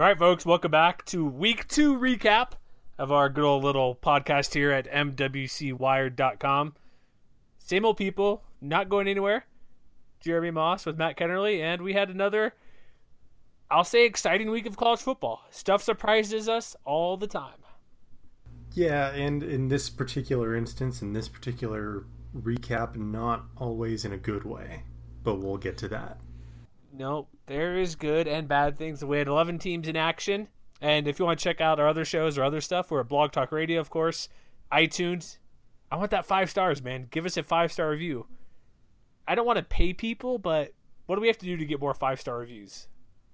All right, folks, welcome back to week two recap of our good old little podcast here at MWCWire.com. Same old people, not going anywhere. Jeremy Moss with Matt Kennerly, and we had another, I'll say, exciting week of college football. Stuff surprises us all the time. Yeah, and in this particular instance, in this particular recap, not always in a good way, but we'll get to that. No, there is good and bad things. We had 11 teams in action. And if you want to check out our other shows or other stuff, we're at Blog Talk Radio, of course, iTunes. I want that five stars, man. Give us a five star review. I don't want to pay people, but what do we have to do to get more five star reviews?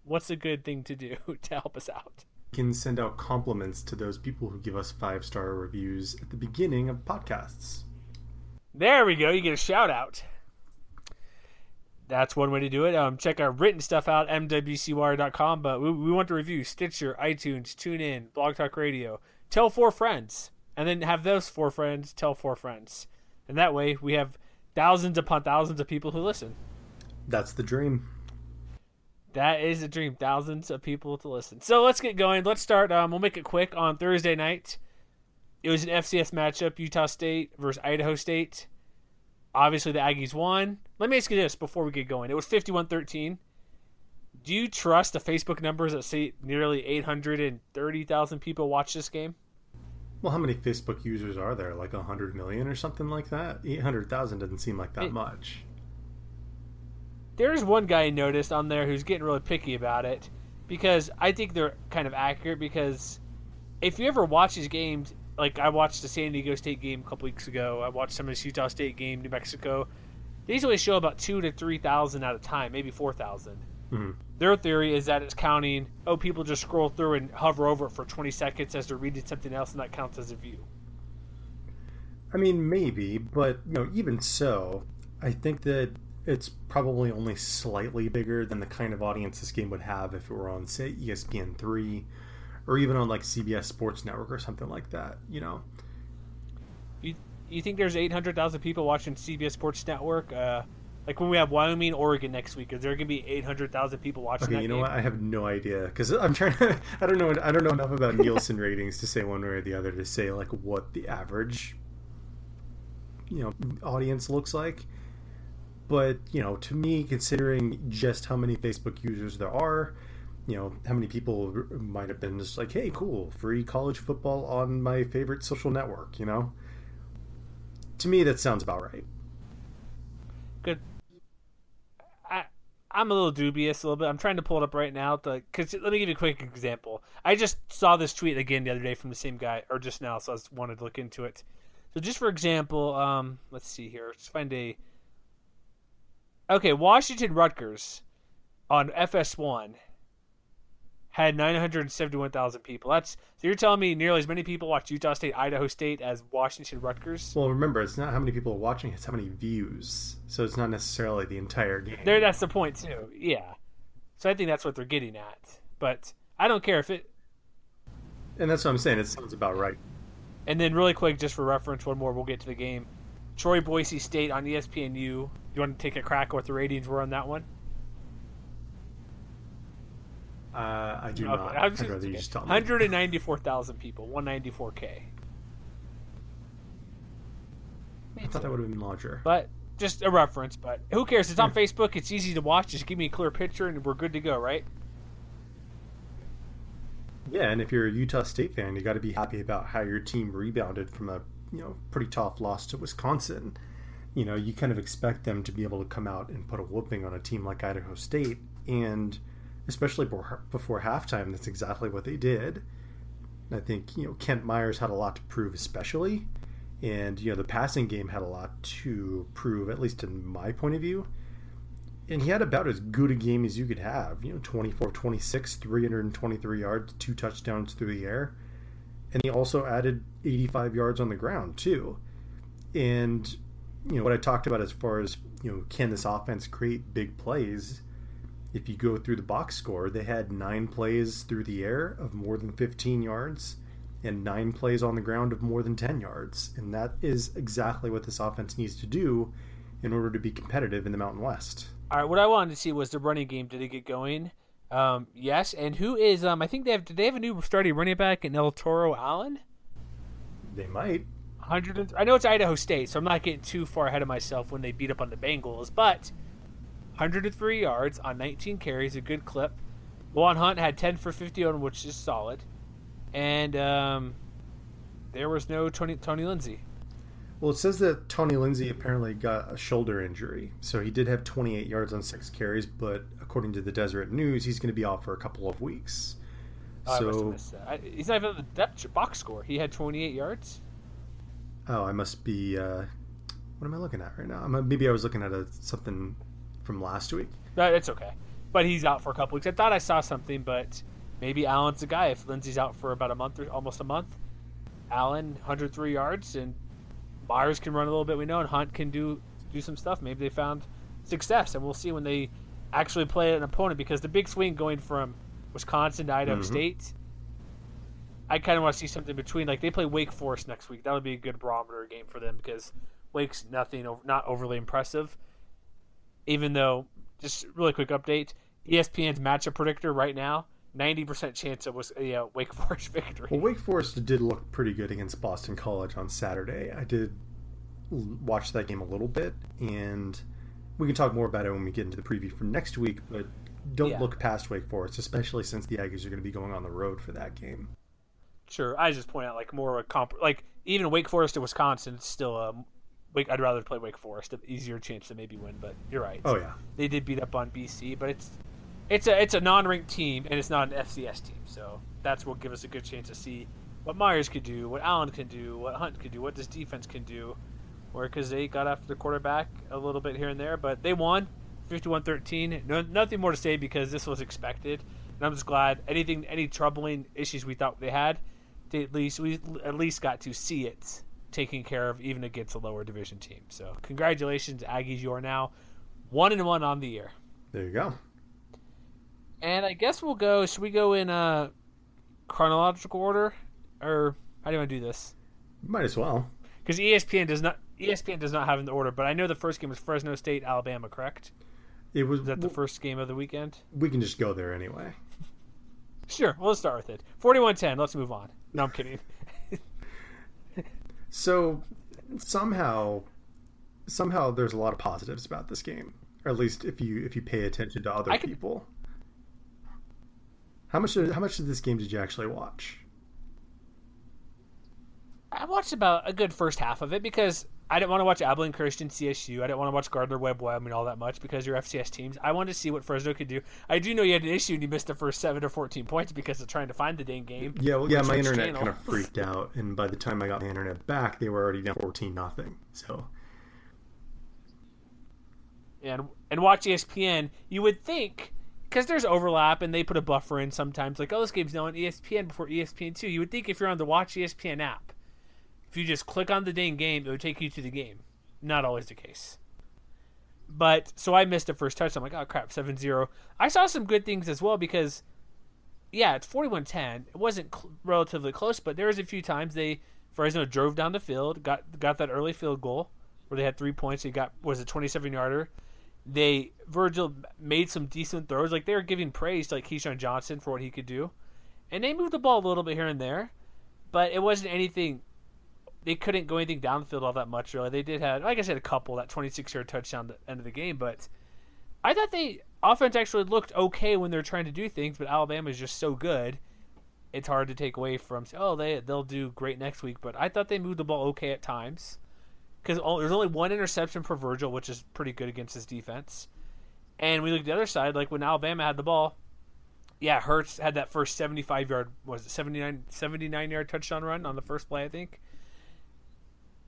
What's a good thing to do to help us out? We can send out compliments to those people who give us five star reviews at the beginning of podcasts. There we go. You get a shout out. That's one way to do it. Um, check our written stuff out, mwcwire.com. But we, we want to review Stitcher, iTunes, TuneIn, Blog Talk Radio. Tell four friends, and then have those four friends tell four friends, and that way we have thousands upon thousands of people who listen. That's the dream. That is a dream. Thousands of people to listen. So let's get going. Let's start. Um, we'll make it quick. On Thursday night, it was an FCS matchup: Utah State versus Idaho State. Obviously, the Aggies won. Let me ask you this before we get going. It was 51 13. Do you trust the Facebook numbers that say nearly 830,000 people watch this game? Well, how many Facebook users are there? Like 100 million or something like that? 800,000 doesn't seem like that it, much. There's one guy I noticed on there who's getting really picky about it because I think they're kind of accurate because if you ever watch these games, like I watched the San Diego State game a couple weeks ago. I watched some of the Utah State game, New Mexico. They usually show about two to three thousand at a time, maybe four thousand. Mm-hmm. Their theory is that it's counting. Oh, people just scroll through and hover over it for twenty seconds as they're reading something else, and that counts as a view. I mean, maybe, but you know, even so, I think that it's probably only slightly bigger than the kind of audience this game would have if it were on, say, ESPN three or even on like CBS Sports Network or something like that. You know. You you think there's eight hundred thousand people watching CBS Sports Network? Uh, like when we have Wyoming, Oregon next week, is there going to be eight hundred thousand people watching? Okay, you know game? what? I have no idea because I'm trying to. I don't know. I don't know enough about Nielsen ratings to say one way or the other to say like what the average, you know, audience looks like. But you know, to me, considering just how many Facebook users there are, you know how many people might have been just like hey cool free college football on my favorite social network you know? To me that sounds about right. Good. I i'm a little dubious a little bit. I'm trying to pull it up right now because let me give you a quick example. I just saw this tweet again the other day from the same guy or just now so i just wanted to look into it. So just for example um let's see here. Let's find a okay washington rutgers on fs1 had 971,000 people. That's so you're telling me nearly as many people watch Utah State, Idaho State as Washington Rutgers. Well, remember, it's not how many people are watching; it's how many views. So it's not necessarily the entire game. There, that's the point too. Yeah. So I think that's what they're getting at. But I don't care if it. And that's what I'm saying. It sounds about right. And then, really quick, just for reference, one more. We'll get to the game. Troy Boise State on ESPNU. You want to take a crack at what the ratings were on that one? Uh, I do okay. not. I'd rather you just tell me. 194,000 people, 194k. I thought that would have been larger. But just a reference. But who cares? It's on Facebook. It's easy to watch. Just give me a clear picture, and we're good to go, right? Yeah, and if you're a Utah State fan, you got to be happy about how your team rebounded from a you know pretty tough loss to Wisconsin. You know, you kind of expect them to be able to come out and put a whooping on a team like Idaho State, and especially before halftime. That's exactly what they did. I think you know Kent Myers had a lot to prove, especially, and you know the passing game had a lot to prove, at least in my point of view. and he had about as good a game as you could have. You know, 24 26, 323 yards, two touchdowns through the air. And he also added 85 yards on the ground, too. And, you know, what I talked about as far as, you know, can this offense create big plays? If you go through the box score, they had nine plays through the air of more than 15 yards and nine plays on the ground of more than 10 yards. And that is exactly what this offense needs to do in order to be competitive in the Mountain West. All right, what I wanted to see was the running game. Did it get going? Um, yes. And who is? Um, I think they have. Did they have a new starting running back in El Toro Allen? They might. Hundred. I know it's Idaho State, so I'm not getting too far ahead of myself when they beat up on the Bengals. But 103 yards on 19 carries, a good clip. Juan Hunt had 10 for 50 on, which is solid. And um, there was no Tony Tony Lindsay. Well, it says that Tony Lindsay apparently got a shoulder injury, so he did have 28 yards on six carries, but according to the Deseret News, he's going to be off for a couple of weeks. Oh, so I, he's not even the depth box score. He had 28 yards. Oh, I must be. Uh, what am I looking at right now? I'm, maybe I was looking at a, something from last week. No, it's okay. But he's out for a couple weeks. I thought I saw something, but maybe Allen's the guy. If Lindsay's out for about a month or almost a month, Allen 103 yards and Myers can run a little bit, we know, and Hunt can do do some stuff. Maybe they found success, and we'll see when they actually play an opponent because the big swing going from Wisconsin to Idaho mm-hmm. State. I kind of want to see something between. Like they play Wake Forest next week. That would be a good barometer game for them because Wake's nothing, not overly impressive. Even though, just really quick update, ESPN's matchup predictor right now, ninety percent chance it was a uh, Wake Forest victory. Well, Wake Forest did look pretty good against Boston College on Saturday. I did watch that game a little bit, and we can talk more about it when we get into the preview for next week. But don't yeah. look past Wake Forest, especially since the Aggies are going to be going on the road for that game. Sure, I just point out like more of a comp, like even Wake Forest to Wisconsin, it's still a Wake. I'd rather play Wake Forest, an easier chance to maybe win. But you're right. Oh yeah, they did beat up on BC, but it's it's a it's a non-ranked team and it's not an FCS team, so that's what give us a good chance to see what Myers could do, what Allen can do, what Hunt could do, what this defense can do. Where because they got after the quarterback a little bit here and there, but they won 51-13. No, nothing more to say because this was expected, and I'm just glad anything any troubling issues we thought they had, they at least we at least got to see it taken care of even against a lower division team. So congratulations, Aggies! You are now one and one on the year. There you go. And I guess we'll go. Should we go in a chronological order, or how do you want to do this? Might as well. Because ESPN does not ESPN does not have in the order, but I know the first game was Fresno State, Alabama, correct? It was, was that the first game of the weekend. We can just go there anyway. Sure, we'll start with it. 41-10. Let's move on. No, I'm kidding. so somehow, somehow, there's a lot of positives about this game, or at least if you if you pay attention to other can, people. How much? How much of this game did you actually watch? I watched about a good first half of it because I didn't want to watch Abilene Christian CSU. I didn't want to watch Gardner Webb Wyoming all that much because you're FCS teams. I wanted to see what Fresno could do. I do know you had an issue and you missed the first seven or fourteen points because of trying to find the dang game. Yeah, well, yeah, my internet channel. kind of freaked out, and by the time I got the internet back, they were already down fourteen nothing. So, and and watch ESPN. You would think because there's overlap and they put a buffer in sometimes. Like, oh, this game's now on ESPN before ESPN two. You would think if you're on the Watch ESPN app, if you just click on the dang game, it would take you to the game. Not always the case. But so I missed the first touch. I'm like, oh crap, 7-0. I saw some good things as well because, yeah, it's 41-10. It wasn't cl- relatively close, but there was a few times they Fresno drove down the field, got got that early field goal where they had three points. They got was a 27 yarder they Virgil made some decent throws. Like they were giving praise to like KeeSean Johnson for what he could do, and they moved the ball a little bit here and there, but it wasn't anything. They couldn't go anything down the field all that much. Really, they did have, like I said, a couple that 26 yard touchdown at the end of the game, but I thought they offense actually looked okay when they're trying to do things, but Alabama is just so good. It's hard to take away from. Oh, they they'll do great next week, but I thought they moved the ball okay at times because there's only one interception for Virgil, which is pretty good against his defense. And we look at the other side, like when Alabama had the ball, yeah, Hurts had that first 75 yard, was it 79, 79 yard touchdown run on the first play, I think.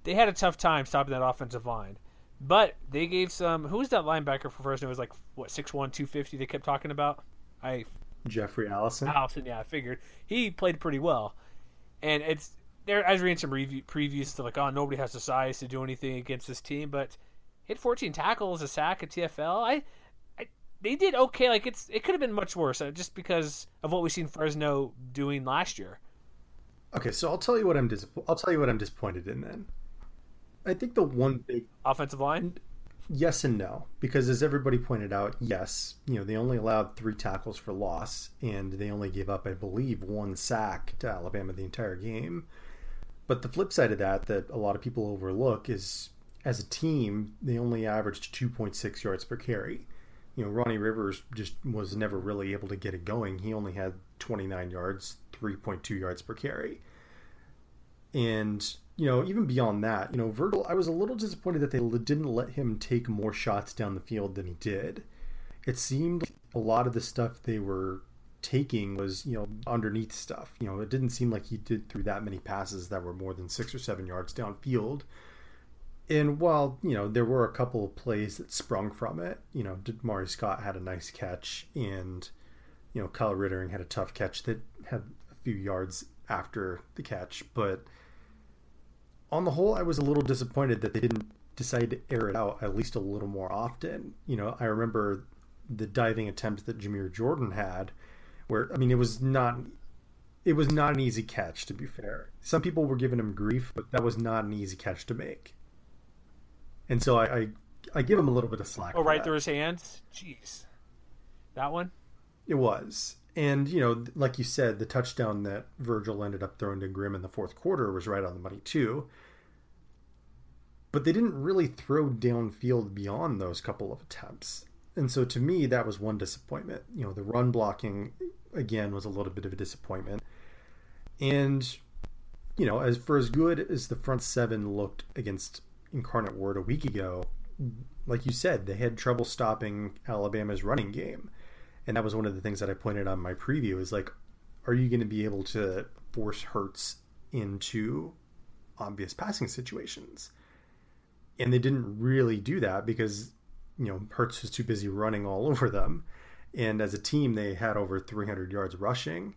They had a tough time stopping that offensive line. But they gave some. Who was that linebacker for Fresno? It was like what 6'1", 250 They kept talking about. I Jeffrey Allison. Allison, yeah, I figured he played pretty well, and it's there. I was reading some review, previews to like, oh, nobody has the size to do anything against this team, but hit 14 tackles, a sack a TFL. I, I they did okay. Like it's it could have been much worse, uh, just because of what we've seen Fresno doing last year. Okay, so I'll tell you what I'm dis- I'll tell you what I'm disappointed in then. I think the one big offensive line. Yes and no, because as everybody pointed out, yes, you know they only allowed three tackles for loss, and they only gave up, I believe, one sack to Alabama the entire game. But the flip side of that, that a lot of people overlook, is as a team they only averaged 2.6 yards per carry. You know, Ronnie Rivers just was never really able to get it going. He only had 29 yards, 3.2 yards per carry, and you know, even beyond that, you know, Virgil, I was a little disappointed that they didn't let him take more shots down the field than he did. It seemed a lot of the stuff they were taking was, you know, underneath stuff. You know, it didn't seem like he did through that many passes that were more than six or seven yards downfield. And while, you know, there were a couple of plays that sprung from it, you know, Mari Scott had a nice catch and, you know, Kyle Rittering had a tough catch that had a few yards after the catch, but on the whole, I was a little disappointed that they didn't decide to air it out at least a little more often. You know, I remember the diving attempt that Jamire Jordan had, where I mean, it was not it was not an easy catch to be fair. Some people were giving him grief, but that was not an easy catch to make. And so I I, I give him a little bit of slack. Oh, right that. through his hands. Jeez, that one. It was. And, you know, like you said, the touchdown that Virgil ended up throwing to Grim in the fourth quarter was right on the money, too. But they didn't really throw downfield beyond those couple of attempts. And so to me, that was one disappointment. You know, the run blocking, again, was a little bit of a disappointment. And, you know, as for as good as the front seven looked against Incarnate Word a week ago, like you said, they had trouble stopping Alabama's running game and that was one of the things that I pointed on my preview is like, are you going to be able to force Hurts into obvious passing situations? And they didn't really do that because you know Hurts was too busy running all over them, and as a team they had over 300 yards rushing.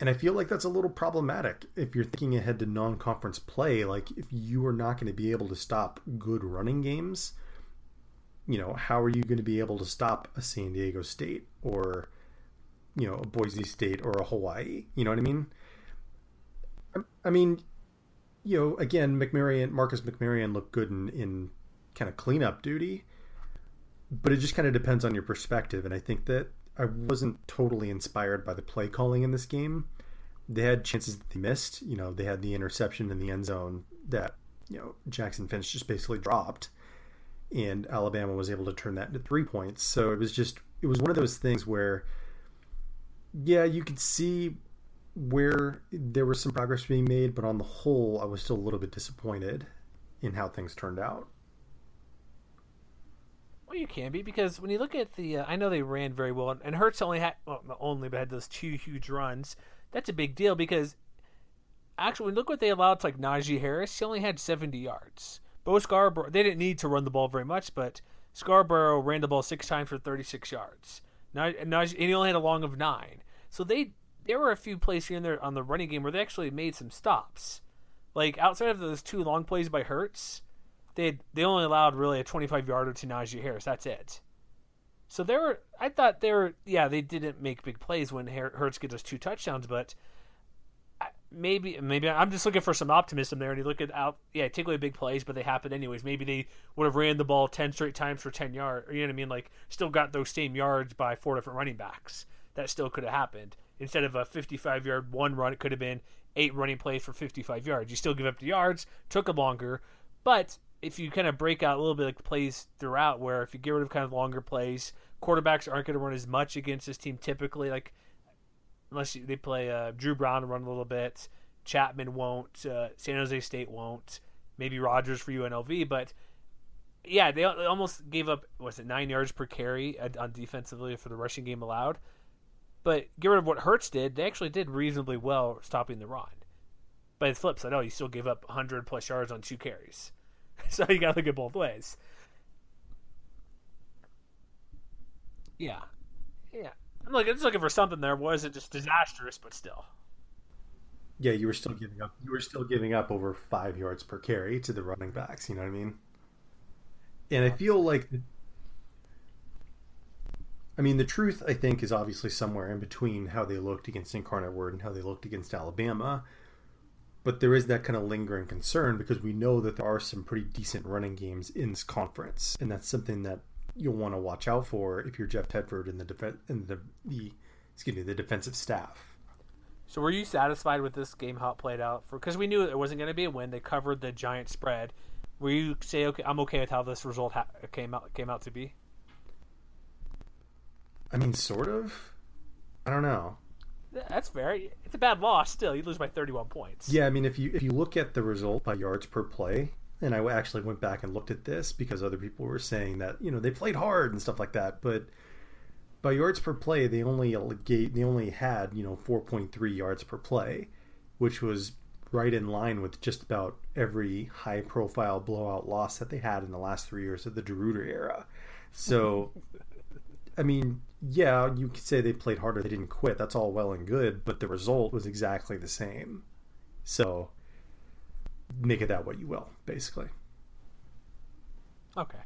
And I feel like that's a little problematic if you're thinking ahead to non-conference play. Like if you are not going to be able to stop good running games you know, how are you going to be able to stop a San Diego State or, you know, a Boise State or a Hawaii? You know what I mean? I mean, you know, again, McMaryion, Marcus McMaryion looked good in, in kind of cleanup duty, but it just kind of depends on your perspective. And I think that I wasn't totally inspired by the play calling in this game. They had chances that they missed. You know, they had the interception in the end zone that, you know, Jackson Finch just basically dropped and Alabama was able to turn that into three points. So it was just it was one of those things where, yeah, you could see where there was some progress being made, but on the whole, I was still a little bit disappointed in how things turned out. Well, you can be because when you look at the, uh, I know they ran very well, and Hurts only had well, not only but had those two huge runs. That's a big deal because actually, when you look what they allowed to like Najee Harris, he only had seventy yards. Bo Scarborough, they didn't need to run the ball very much, but Scarborough ran the ball six times for 36 yards. Now, and he only had a long of nine. So they there were a few plays here and there on the running game where they actually made some stops. Like outside of those two long plays by Hurts, they they only allowed really a 25 yarder to Najee Harris. That's it. So there were, I thought they were, yeah, they didn't make big plays when Hurts get those two touchdowns, but maybe maybe I'm just looking for some optimism there. And you look at out, yeah, take away big plays, but they happen anyways. Maybe they would have ran the ball ten straight times for ten yards. You know what I mean? Like still got those same yards by four different running backs. That still could have happened. Instead of a 55 yard one run, it could have been eight running plays for 55 yards. You still give up the yards, took them longer, but if you kind of break out a little bit of plays throughout, where if you get rid of kind of longer plays, quarterbacks aren't going to run as much against this team typically. Like unless they play uh, Dru Brown run a little bit. Chapman won't. Uh, San Jose State won't. Maybe Rogers for UNLV, but yeah, they almost gave up. Was it nine yards per carry on defensively for the rushing game allowed? But get rid of what Hurts did. They actually did reasonably well stopping the run. But it flips. I know you still gave up 100 plus yards on two carries. so you got to look at both ways. Yeah, yeah. I'm just looking for something there. Was it just disastrous, but still. Yeah, you were still giving up. You were still giving up over five yards per carry to the running backs. You know what I mean? And I feel like, I mean, the truth I think is obviously somewhere in between how they looked against Incarnate Word and how they looked against Alabama. But there is that kind of lingering concern because we know that there are some pretty decent running games in this conference, and that's something that you'll want to watch out for if you're Jeff Tedford in the def- and the, the excuse me the defensive staff. So were you satisfied with this game how it played out? For because we knew it wasn't going to be a win, they covered the giant spread. Were you say okay? I'm okay with how this result ha- came out came out to be. I mean, sort of. I don't know. That's fair. It's a bad loss. Still, you lose by 31 points. Yeah, I mean, if you if you look at the result by yards per play, and I actually went back and looked at this because other people were saying that you know they played hard and stuff like that, but by yards per play, they only they only had you know 4.3 yards per play, which was right in line with just about every high profile blowout loss that they had in the last three years of the DeRuyter era. So, I mean, yeah, you could say they played harder, they didn't quit. That's all well and good, but the result was exactly the same. So, make it that what you will, basically. Okay.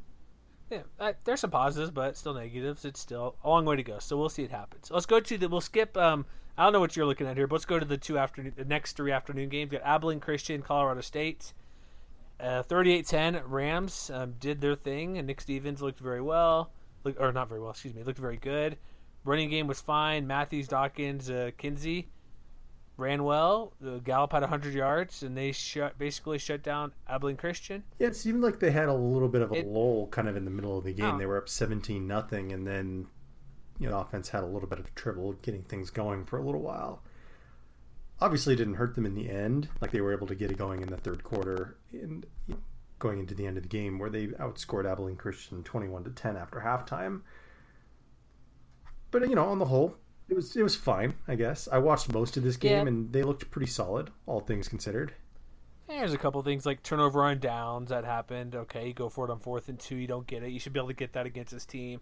Yeah, uh, there's some positives, but still negatives. It's still a long way to go, so we'll see it happens. Let's go to the. We'll skip. Um, I don't know what you're looking at here, but let's go to the two afternoon, the next three afternoon games. We got Abilene Christian, Colorado State. Uh, 38-10, Rams um, did their thing, and Nick Stevens looked very well. Look, or not very well, excuse me. Looked very good. Running game was fine. Matthews, Dawkins, uh, Kinsey ran well. The Gallup had 100 yards, and they shut basically shut down Abilene Christian. Yeah, it seemed like they had a little bit of a it, lull kind of in the middle of the game. Oh. They were up 17 nothing, and then you know, offense had a little bit of trouble getting things going for a little while. Obviously, it didn't hurt them in the end. Like they were able to get it going in the third quarter and you know, going into the end of the game, where they outscored Abilene Christian 21 to 10 after halftime. But you know, on the whole, it was it was fine, I guess. I watched most of this game, Yeah. and they looked pretty solid, all things considered. There's a couple things like turnover on downs that happened. Okay, you go for it on fourth and two, you don't get it. You should be able to get that against this team.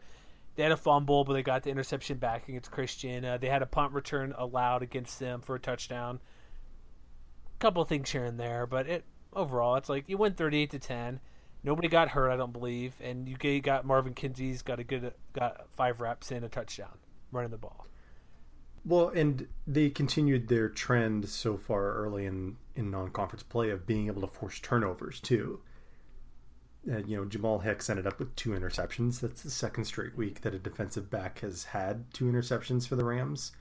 They had a fumble, but they got the interception back against Christian. Uh, they had a punt return allowed against them for a touchdown. A couple things here and there, but it overall, it's like you win 38 to 10. Nobody got hurt, I don't believe, and you got Marvin Kinsey's got a good got five reps and a touchdown running the ball. Well, and they continued their trend so far early in, in non-conference play of being able to force turnovers too. Uh, you know, Jamal Hicks ended up with two interceptions. That's the second straight week that a defensive back has had two interceptions for the Rams.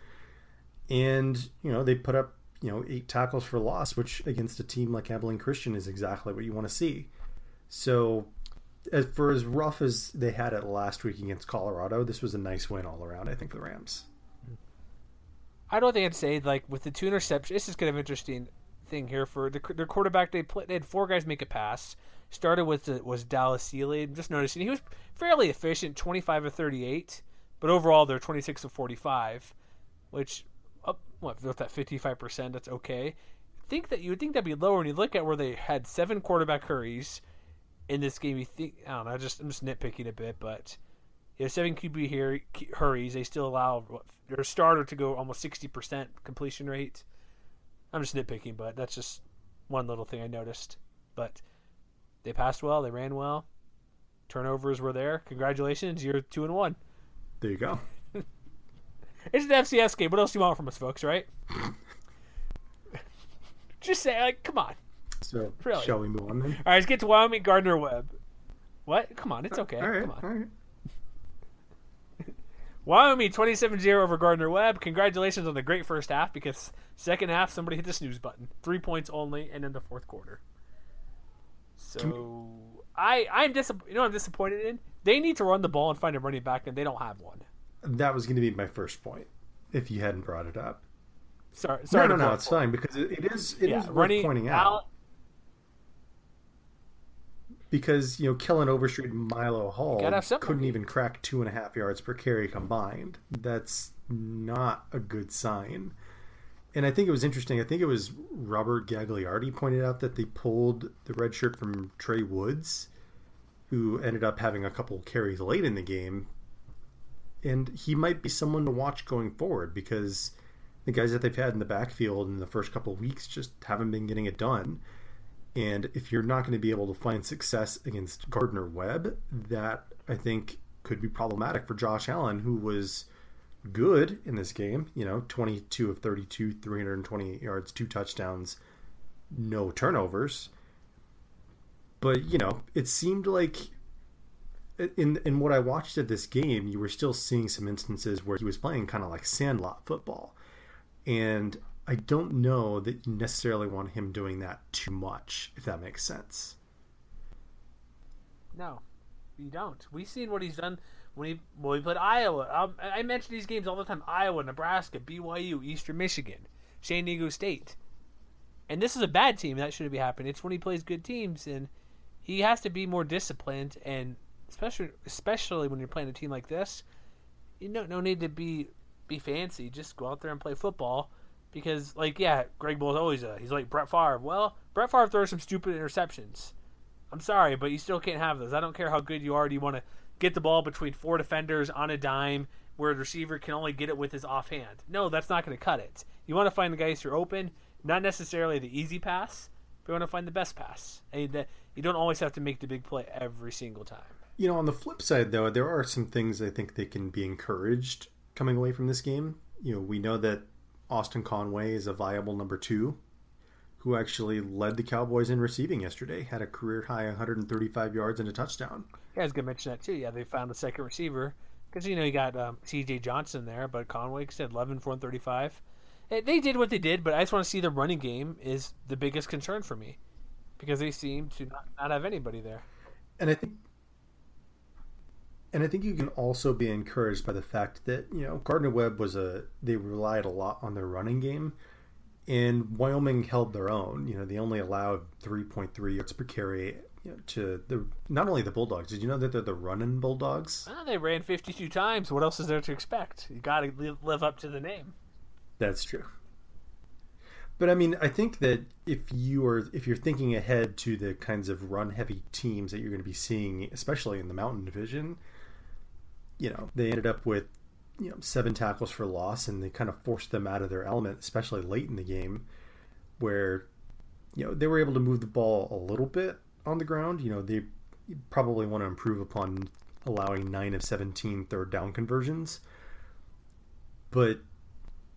And you know, they put up you know eight tackles for loss, which against a team like Abilene Christian is exactly what you want to see. So, as for as rough as they had it last week against Colorado, this was a nice win all around. I think for the Rams. I don't think I'd say like with the two interceptions. This is kind of interesting thing here for the their quarterback. They. They had four guys make a pass. Started with the, was Dallas Sealy. I'm just noticing he was fairly efficient, 25 of 38, but overall they're 26 of 45, which up what with that 55 percent. That's okay. Think that you would think that'd be lower when you look at where they had seven quarterback hurries in this game. You think I don't know. Just I'm just nitpicking a bit, but you know, seven QB here, hurries. They still allow what, their starter to go almost sixty percent completion rate. I'm just nitpicking, but that's just one little thing I noticed. But they passed well, they ran well, turnovers were there. Congratulations, you're two and one. There you go. It's an FCS game. What else do you want from us, folks? Right? just say, like, come on. So, Really? shall we move on then? All right, let's get to Wyoming Gardner Webb. What? Come on, it's uh, okay. All right, Come on. Wyoming 27-0 over Gardner Webb. Congratulations on the great first half because second half somebody hit the snooze button. Three points only, and in the fourth quarter. So I I'm disappointed. You know what I'm disappointed in. They need to run the ball and find a running back, and they don't have one. That was going to be my first point if you hadn't brought it up. Sorry, sorry. no, no, no, it's fine because it, it is it is Yeah, worth running pointing out because you know Kellen Overstreet and Milo Hall gotta have somebody. couldn't even crack two and a half yards per carry combined. That's not a good sign. and I think it was interesting. I think it was Robert Gagliardi pointed out that they pulled the red shirt from Trey Woods, who ended up having a couple carries late in the game. And he might be someone to watch going forward because the guys that they've had in the backfield in the first couple weeks just haven't been getting it done. And if you're not going to be able to find success against Gardner Webb, that I think could be problematic for Josh Allen, who was good in this game. You know, 22 of 32, 328 yards, two touchdowns, no turnovers. But, you know, it seemed like in in what I watched of this game, you were still seeing some instances where he was playing kind of like sandlot football. And I don't know that you necessarily want him doing that too much, if that makes sense. No, you don't. We've seen what he's done when he when he played Iowa. Um, I mention these games all the time: Iowa, Nebraska, BYU, Eastern Michigan, San Diego State. And this is a bad team. That shouldn't be happening. It's when he plays good teams, and he has to be more disciplined. And especially especially when you're playing a team like this, you know, no need to be be fancy. Just go out there and play football. Because, like, yeah, Greg Bull's always a, he's like Brett Favre. Well, Brett Favre throws some stupid interceptions. I'm sorry, but you still can't have those. I don't care how good you are. Do you want to get the ball between four defenders on a dime where the receiver can only get it with his offhand. No, that's not going to cut it. You want to find the guys who are open, not necessarily the easy pass, but you want to find the best pass. And you don't always have to make the big play every single time. You know, on the flip side, though, there are some things I think they can be encouraged coming away from this game. You know, we know that Austin Conway is a viable number two who actually led the Cowboys in receiving yesterday, had a career high 135 yards and a touchdown. Yeah, I was going to mention that too. Yeah, they found the second receiver because you know you got um, C.J. Johnson there, but Conway said 11 for 135. They did what they did, but I just want to see the running game is the biggest concern for me because they seem to not, not have anybody there. And I think and I think you can also be encouraged by the fact that you know Gardner Webb was a they relied a lot on their running game, and Wyoming held their own. You know they only allowed 3.3 yards per carry you know, to the not only the Bulldogs. Did you know that they're the running Bulldogs? Well, they ran 52 times. What else is there to expect? You got to live up to the name. That's true. But I mean, I think that if you are if you're thinking ahead to the kinds of run heavy teams that you're going to be seeing, especially in the Mountain Division, you know, they ended up with you know seven tackles for loss, and they kind of forced them out of their element, especially late in the game, where you know they were able to move the ball a little bit on the ground. You know, they probably want to improve upon allowing nine of 17 third down conversions, but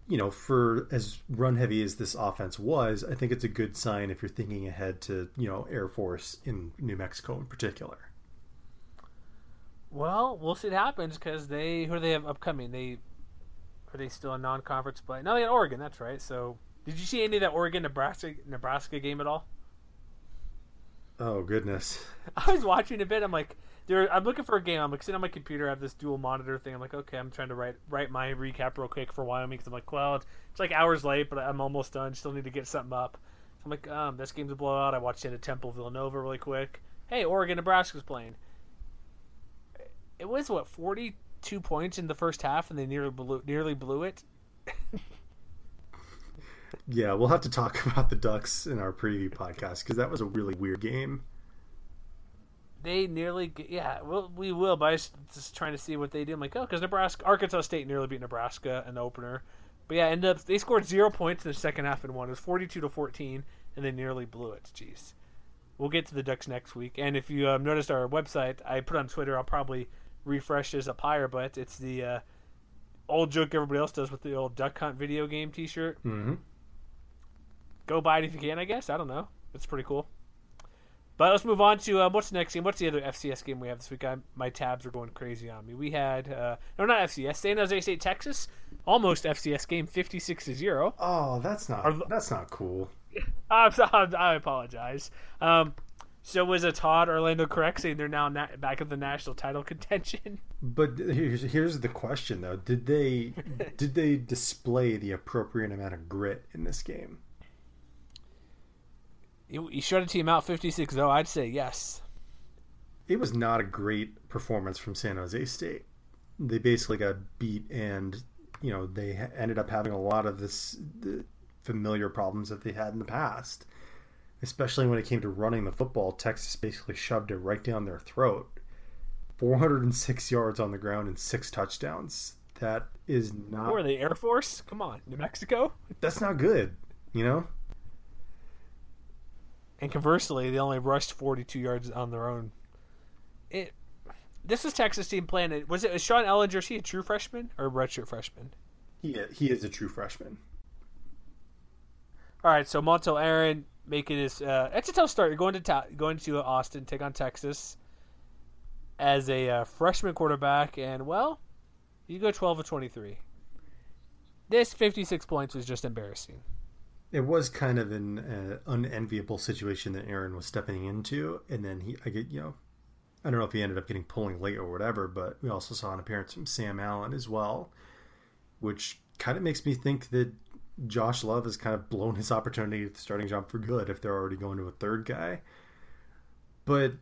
you know, for as run heavy as this offense was, I think it's a good sign if you're thinking ahead to, you know, Air Force in New Mexico in particular. Well, we'll see what happens because they who do they have upcoming? They are they still a non-conference play? No, they got Oregon. That's right. So, did you see any of that Oregon Nebraska Nebraska game at all? Oh goodness! I was watching a bit. I'm like, there. I'm looking for a game. I'm like sitting on my computer. I have this dual monitor thing. I'm like, okay, I'm trying to write write my recap real quick for Wyoming because I'm like, well, it's, it's, like hours late, but I'm almost done. Still need to get something up. So I'm like, um, this game's a blowout. I watched it at Temple Villanova really quick. Hey, Oregon Nebraska's playing it was what 42 points in the first half and they nearly blew nearly blew it? Yeah we'll have to talk about the ducks in our preview podcast because that was a really weird game. They nearly yeah well we will but i just, just trying to see what they do. I'm like oh because nebraska arkansas state nearly beat nebraska in the opener. But yeah ended up they scored zero points in the second half and one. It was 42 to 14 and they nearly blew it. Jeez. We'll get to the ducks next week. And if you um, noticed our website i put on twitter i'll probably refreshes up higher, but it's the uh, old joke everybody else does with the old Duck Hunt video game T-shirt. Mm-hmm. Go buy it if you can. I guess I don't know. It's pretty cool. But let's move on to uh, what's the next game? What's the other FCS game we have this week? I, my tabs are going crazy on me. We had uh, no, not FCS. San Jose State, Texas, almost FCS game, fifty-six to zero. Oh, that's not Are, that's not cool. I'm, I apologize. Um, so was a Todd Orlando correct saying they're now na- back in the national title contention? But here's here's the question though: Did they did they display the appropriate amount of grit in this game? You, you shut a team out 56 though. I'd say yes. It was not a great performance from San Jose State. They basically got beat, and you know they ended up having a lot of this. The, familiar problems that they had in the past. Especially when it came to running the football, Texas basically shoved it right down their throat. 406 yards on the ground and six touchdowns. That is not. Who are they? Air Force? Come on, New Mexico. That's not good. You know. And conversely, they only rushed 42 yards on their own. It. This is Texas team playing it. Was it was Sean Ehlinger? Is he a true freshman or a redshirt freshman? He is, he is a true freshman. All right, so Montel Aaron making his. Uh, it's a tough start. You're going to ta- going to Austin, take on Texas as a uh, freshman quarterback, and well, you go 12 of 23. This 56 points was just embarrassing. It was kind of an uh, unenviable situation that Aaron was stepping into, and then he, I get, you know, I don't know if he ended up getting pulling late or whatever, but we also saw an appearance from Sam Allen as well, which kind of makes me think that Josh Love has kind of blown his opportunity at the starting job for good if they're already going to a third guy. But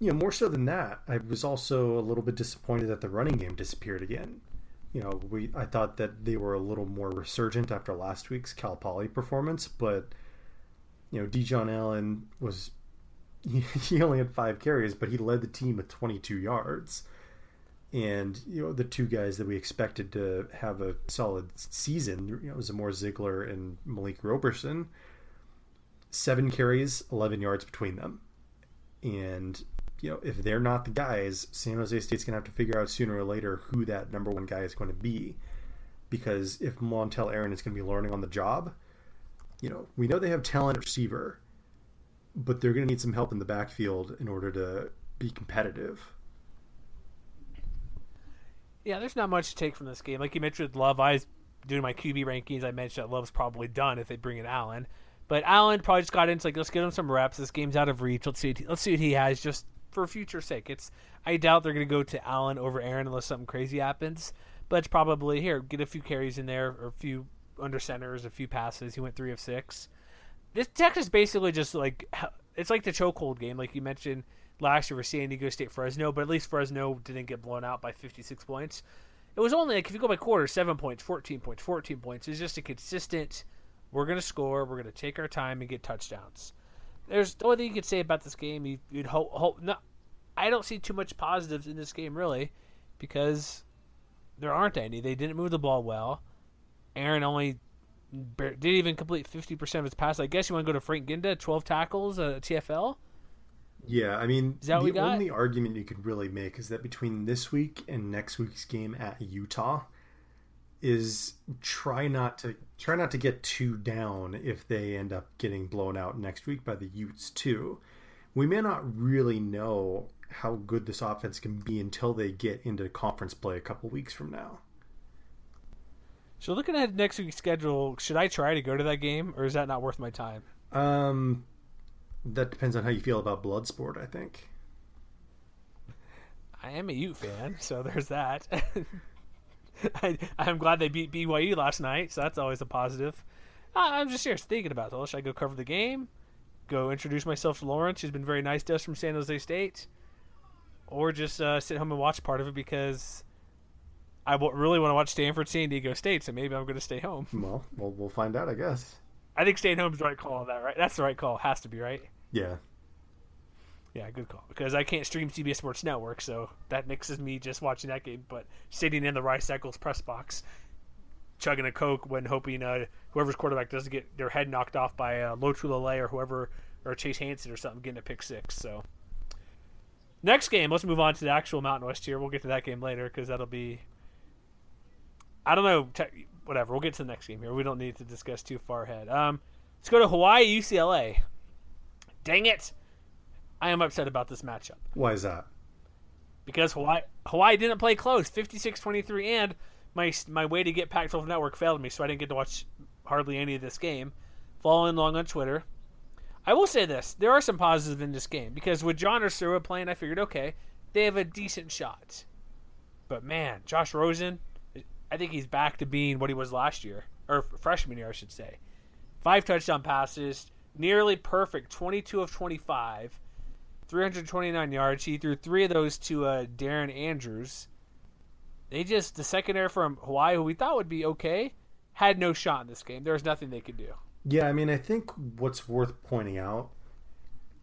you know, more so than that, I was also a little bit disappointed that the running game disappeared again. You know, we I thought that they were a little more resurgent after last week's Cal Poly performance, but you know, Dejon Allen was he only had five carries, but he led the team with 22 yards. And you know, the two guys that we expected to have a solid season, you know, Zamore Zigler and Malik Roberson. Seven carries, 11 yards between them. And you know, if they're not the guys, San Jose State's gonna have to figure out sooner or later who that number one guy is going to be. Because if Montel Aaron is going to be learning on the job, you know, we know they have talent receiver, but they're going to need some help in the backfield in order to be competitive. Yeah, there's not much to take from this game. Like you mentioned, Love. I was doing my QB rankings. I mentioned that Love's probably done if they bring in Allen. But Allen probably just got into like let's give him some reps. This game's out of reach. Let's see. What he, let's see what he has just for future sake. It's I doubt they're going to go to Allen over Aaron unless something crazy happens. But it's probably here. Get a few carries in there, or a few under centers, a few passes. He went three of six. This Texas basically just like it's like the chokehold game, like you mentioned last year for San Diego State Fresno, but at least Fresno didn't get blown out by 56 points. It was only like if you go by quarter, seven points, 14 points, 14 points. It's just a consistent. We're to score. We're to take our time and get touchdowns. There's the only thing you could say about this game. You, would hope, hope. I don't see too much positives in this game really, because there aren't any. They didn't move the ball well. Aaron only didn't even complete 50% of his passes. I guess you want to go to Frank Ginda, 12 tackles, uh, TFL. Yeah, I mean, Is that what we the only argument you could really make is that between this week and next week's game at Utah is try not to try not to get too down if they end up getting blown out next week by the Utes too. We may not really know how good this offense can be until they get into conference play a couple weeks from now. So looking at next week's schedule, should I try to go to that game, or is that not worth my time? Um, that depends on how you feel about Bloodsport, I think. I am a Ute fan, so there's that. I, I'm glad they beat BYU last night, so that's always a positive. Uh, I'm just here thinking about it. Should I go cover the game? Go introduce myself to Lawrence, who's been very nice to us from San Jose State? Or just uh, sit home and watch part of it because I w- really want to watch Stanford San Diego State, so maybe I'm going to stay home. Well, well, we'll find out, I guess. I think staying home's the right call on that, right? That's the right call. Has to be, right? Yeah. Yeah, good call. Because I can't stream CBS Sports Network, so that mixes me just watching that game. But sitting in the Rice Eccles press box, chugging a Coke when hoping uh, whoever's quarterback doesn't get their head knocked off by uh, Lotulelei or whoever, or Chase Hansen or something, getting a pick six. So, next game, let's move on to the actual Mountain West here. We'll get to that game later because that'll be. I don't know. Te- whatever. We'll get to the next game here. We don't need to discuss too far ahead. Um, let's go to Hawaii UCLA. Dang it. I am upset about this matchup Why is that? because Hawaii Hawaii didn't play close, 56-23, and my my way to get Pac-12 Network failed me, so I didn't get to watch hardly any of this game. Following along on Twitter, I will say this: there are some positives in this game because with John or Ursua playing, I figured okay, they have a decent shot. But man, Josh Rosen, I think he's back to being what he was last year or freshman year, I should say. Five touchdown passes, nearly perfect, 22 of 25. 329 yards. He threw three of those to uh, Darren Andrews. They just the secondary from Hawaii, who we thought would be okay, had no shot in this game. There was nothing they could do. Yeah, I mean, I think what's worth pointing out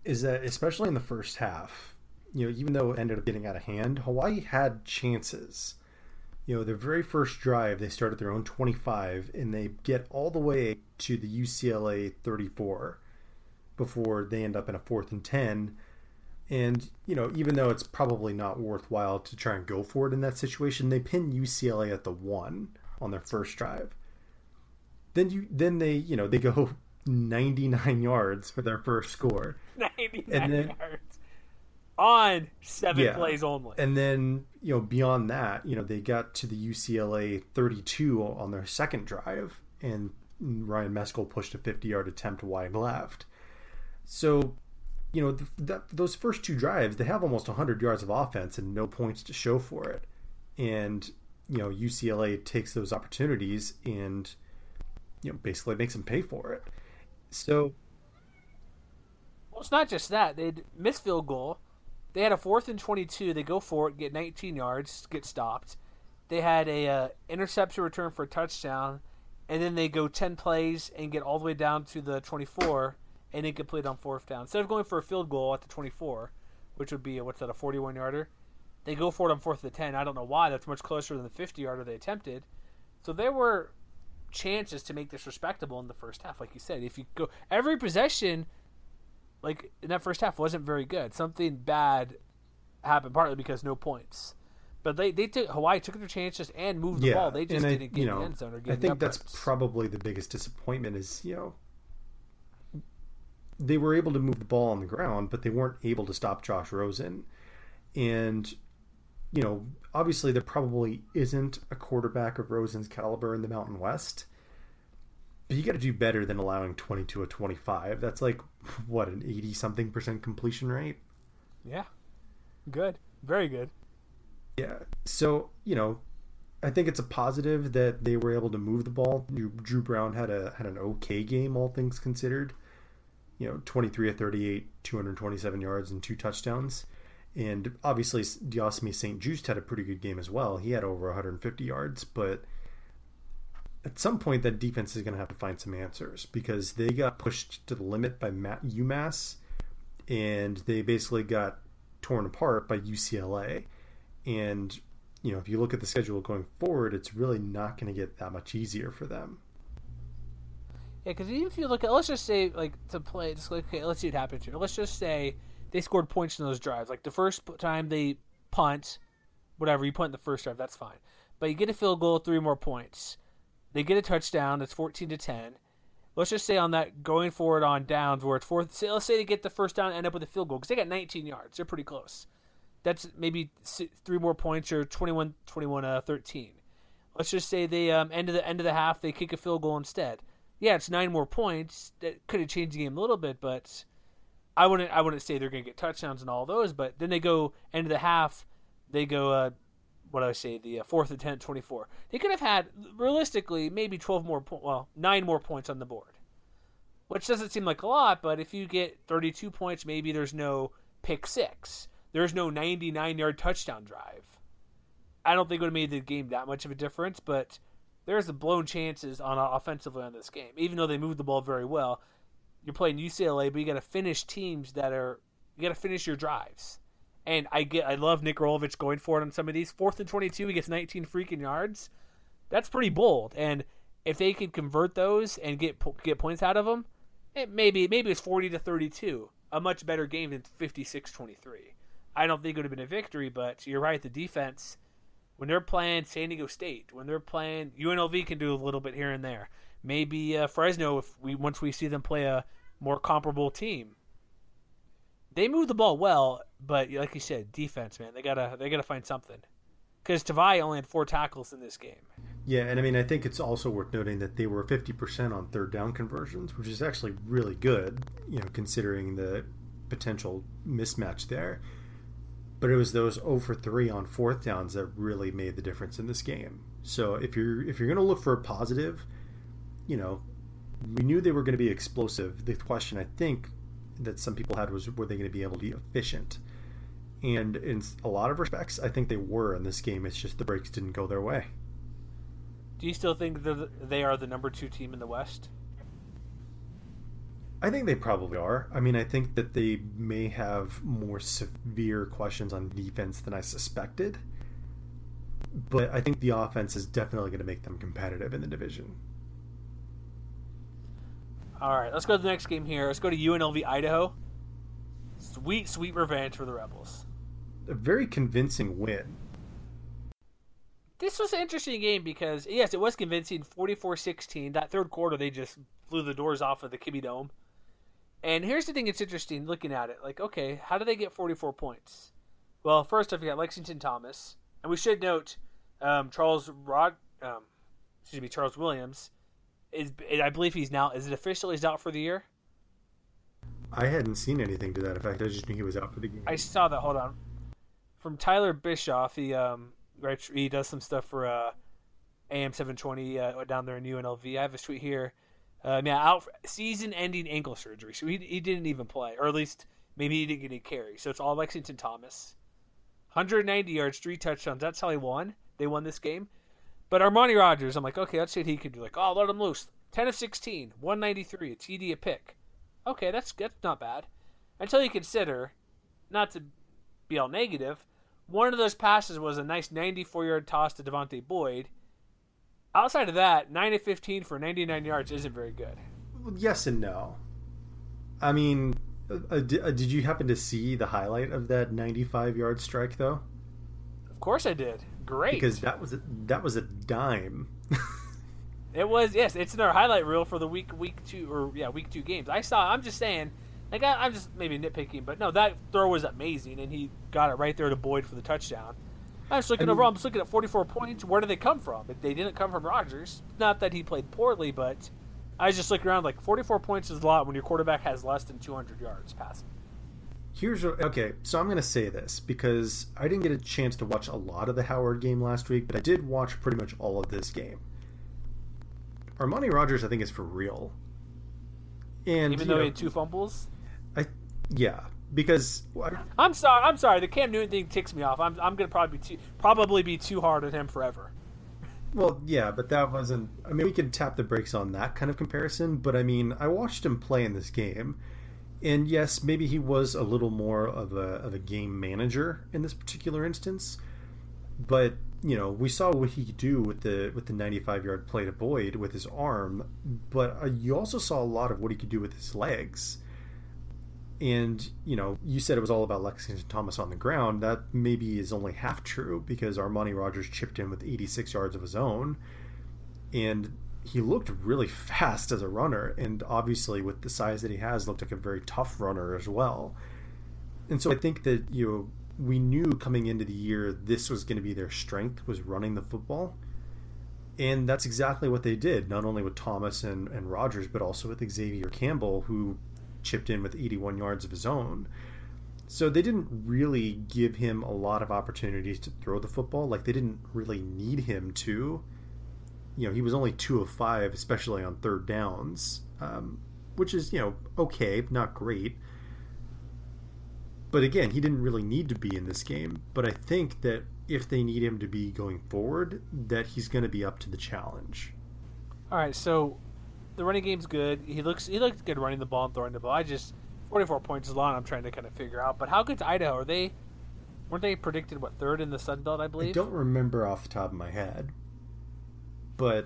is that, especially in the first half, you know, even though it ended up getting out of hand, Hawaii had chances. You know, their very first drive, they start at their own 25, and they get all the way to the UCLA 34 before they end up in a fourth and 10. And, you know, even though it's probably not worthwhile to try and go for it in that situation, they pin UCLA at the one on their first drive. Then you then they, you know, they go 99 yards for their first score. 99 and then, yards on seven yeah. plays only. And then, you know, beyond that, you know, they got to the UCLA 32 on their second drive, and Ryan Meskell pushed a 50 yard attempt wide left. So, you know, that, those first two drives, they have almost 100 yards of offense and no points to show for it. And, you know, UCLA takes those opportunities and, you know, basically makes them pay for it. So. Well, it's not just that. They'd miss field goal they had a fourth and 22. They go for it, get 19 yards, get stopped. They had a uh, interception return for a touchdown, and then they go 10 plays and get all the way down to the 24 and incomplete on fourth down. Instead of going for a field goal at the 24, which would be what's that a 41 yarder, they go for it on fourth and 10. I don't know why. That's much closer than the 50 yarder they attempted. So there were chances to make this respectable in the first half, like you said. If you go every possession like in that first half wasn't very good. Something bad happened partly because no points. But they, they took Hawaii took their chances and moved the yeah, ball. They just didn't I, get you know, the end zone or get I think that's probably the biggest disappointment is, you know, they were able to move the ball on the ground, but they weren't able to stop Josh Rosen. And, you know, obviously there probably isn't a quarterback of Rosen's caliber in the Mountain West. But you got to do better than allowing 22 of 25. That's like, what, an 80 something percent completion rate? Yeah. Good. Very good. Yeah. So, you know, I think it's a positive that they were able to move the ball. Drew Brown had a had an okay game, all things considered. You know, 23 of 38, 227 yards and two touchdowns. And obviously, Diocemy St. Juste had a pretty good game as well. He had over 150 yards, but at some point that defense is going to have to find some answers because they got pushed to the limit by UMass and they basically got torn apart by UCLA. And you know, if you look at the schedule going forward, it's really not going to get that much easier for them. Yeah, because even if you look at, let's just say, like to play, just like, okay, let's see what happens here. Let's just say they scored points in those drives. Like the first time they punt, whatever you punt the first drive, that's fine. But you get a field goal, three more points. They get a touchdown. It's 14 to 10. Let's just say on that going forward on downs where it's fourth. Say, let's say they get the first down and end up with a field goal because they got 19 yards. They're pretty close. That's maybe three more points or 21, 21 uh, 13. Let's just say they um, end of the end of the half they kick a field goal instead. Yeah, it's nine more points. That could have changed the game a little bit, but I wouldn't I wouldn't say they're going to get touchdowns and all those. But then they go end of the half, they go uh, what I say, the uh, fourth and 10, 24. They could have had, realistically, maybe 12 more, po- well, nine more points on the board, which doesn't seem like a lot, but if you get 32 points, maybe there's no pick six. There's no 99 yard touchdown drive. I don't think it would have made the game that much of a difference, but there's the blown chances on uh, offensively on this game. Even though they moved the ball very well, you're playing UCLA, but you got to finish teams that are, you got to finish your drives. And I get, I love Nick Rolovich going for it on some of these. Fourth and 22, he gets 19 freaking yards. That's pretty bold. And if they could convert those and get get points out of them, it maybe maybe it's 40 to 32, a much better game than 56-23. I don't think it would have been a victory, but you're right. The defense, when they're playing San Diego State, when they're playing UNLV, can do a little bit here and there. Maybe uh, Fresno, if we once we see them play a more comparable team, they move the ball well, but like you said, defense, man, they gotta they gotta find something. Because Tavai only had four tackles in this game. Yeah, and I mean, I think it's also worth noting that they were 50% on third down conversions, which is actually really good, you know, considering the potential mismatch there. But it was those 0 for 3 on fourth downs that really made the difference in this game. So if you're if you're going to look for a positive, you know, we knew they were going to be explosive. The question I think that some people had was were they going to be able to be efficient? And in a lot of respects, I think they were in this game. It's just the breaks didn't go their way. Do you still think that they are the number two team in the West? I think they probably are. I mean, I think that they may have more severe questions on defense than I suspected. But I think the offense is definitely going to make them competitive in the division. All right, let's go to the next game here. Let's go to UNLV Idaho. Sweet, sweet revenge for the Rebels. A very convincing win. This was an interesting game because, yes, it was convincing 44 16. That third quarter, they just blew the doors off of the Kibbie Dome. And here's the thing it's interesting looking at it. Like, okay, how did they get 44 points? Well, first off, you got Lexington Thomas. And we should note um, Charles Rod, um, excuse me, Charles Williams is. I believe he's now. Is it official? He's out for the year. I hadn't seen anything to that effect. I just knew he was out for the game. I saw that. Hold on. From Tyler Bischoff, he um, right, he does some stuff for uh, AM seven twenty uh, down there in UNLV. I have a tweet here. Uh, yeah, out season-ending ankle surgery, so he he didn't even play, or at least maybe he didn't get any carry. So it's all Lexington Thomas. 190 yards, three touchdowns. That's how he won. They won this game. But Armani Rogers, I'm like, okay, let's see what he can do. Like, oh, let him loose. 10 of 16, 193, a TD, a pick. Okay, that's that's not bad. Until you consider, not to be all negative, one of those passes was a nice 94 yard toss to Devonte Boyd. Outside of that, 9 of 15 for 99 yards isn't very good. Yes and no. I mean, uh, uh, did you happen to see the highlight of that 95 yard strike, though? Of course I did. Great. Because that was a, that was a dime. it was yes. It's in our highlight reel for the week week two or yeah week two games. I saw. I'm just saying. Like I, am just maybe nitpicking, but no, that throw was amazing, and he got it right there to Boyd for the touchdown. I was looking I mean, over. I'm just looking at 44 points. Where did they come from? They didn't come from Rogers. Not that he played poorly, but I was just looking around. Like 44 points is a lot when your quarterback has less than 200 yards passing. Here's okay, so I'm going to say this because I didn't get a chance to watch a lot of the Howard game last week, but I did watch pretty much all of this game. Armani Rogers, I think, is for real. And even though know, he had two fumbles, I yeah, because I, am sorry, I'm sorry. The Cam Newton thing ticks me off. I'm I'm gonna probably be too probably be too hard on him forever. Well, yeah, but that wasn't. I mean, we can tap the brakes on that kind of comparison. But I mean, I watched him play in this game, and yes, maybe he was a little more of a of a game manager in this particular instance. But you know, we saw what he could do with the with the 95 yard play to Boyd with his arm, but uh, you also saw a lot of what he could do with his legs. And you know, you said it was all about Lexington Thomas on the ground. That maybe is only half true because Armani Rogers chipped in with 86 yards of his own, and he looked really fast as a runner, and obviously with the size that he has, looked like a very tough runner as well. And so I think that you know we knew coming into the year this was going to be their strength was running the football, and that's exactly what they did. Not only with Thomas and and Rogers, but also with Xavier Campbell, who chipped in with 81 yards of his own. So they didn't really give him a lot of opportunities to throw the football. Like they didn't really need him to you know, he was only two of five, especially on third downs, um, which is, you know, okay, not great. But again, he didn't really need to be in this game. But I think that if they need him to be going forward, that he's going to be up to the challenge. All right, so the running game's good. He looks he looks good running the ball and throwing the ball. I just 44 points is long. I'm trying to kind of figure out. But how good's Idaho? Are they weren't they predicted what third in the Sun Belt? I believe. I don't remember off the top of my head but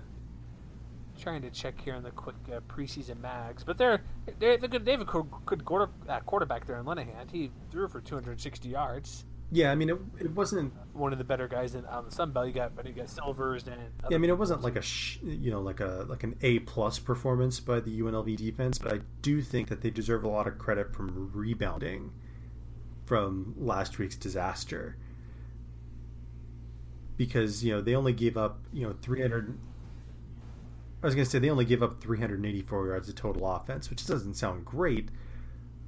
trying to check here on the quick uh, preseason mags, but they're they're, they're good. They have a good quarter, uh, quarterback there in Linehan. He threw for 260 yards. Yeah, I mean it, it wasn't one of the better guys in, on the Sun Belt. You got but you got Silvers and yeah, I mean it wasn't like a sh- you know like a like an A plus performance by the UNLV defense, but I do think that they deserve a lot of credit from rebounding from last week's disaster because you know they only gave up you know 300 I was going to say they only gave up 384 yards of total offense, which doesn't sound great,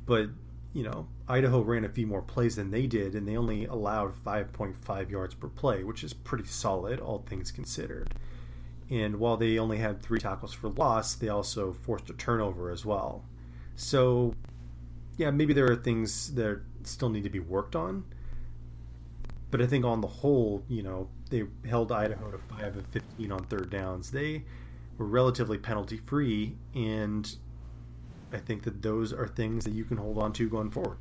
but you know Idaho ran a few more plays than they did, and they only allowed 5.5 yards per play, which is pretty solid, all things considered. And while they only had three tackles for loss, they also forced a turnover as well. So, yeah, maybe there are things that still need to be worked on. But I think on the whole, you know, they held Idaho to five of fifteen on third downs. They were relatively penalty free, and I think that those are things that you can hold on to going forward.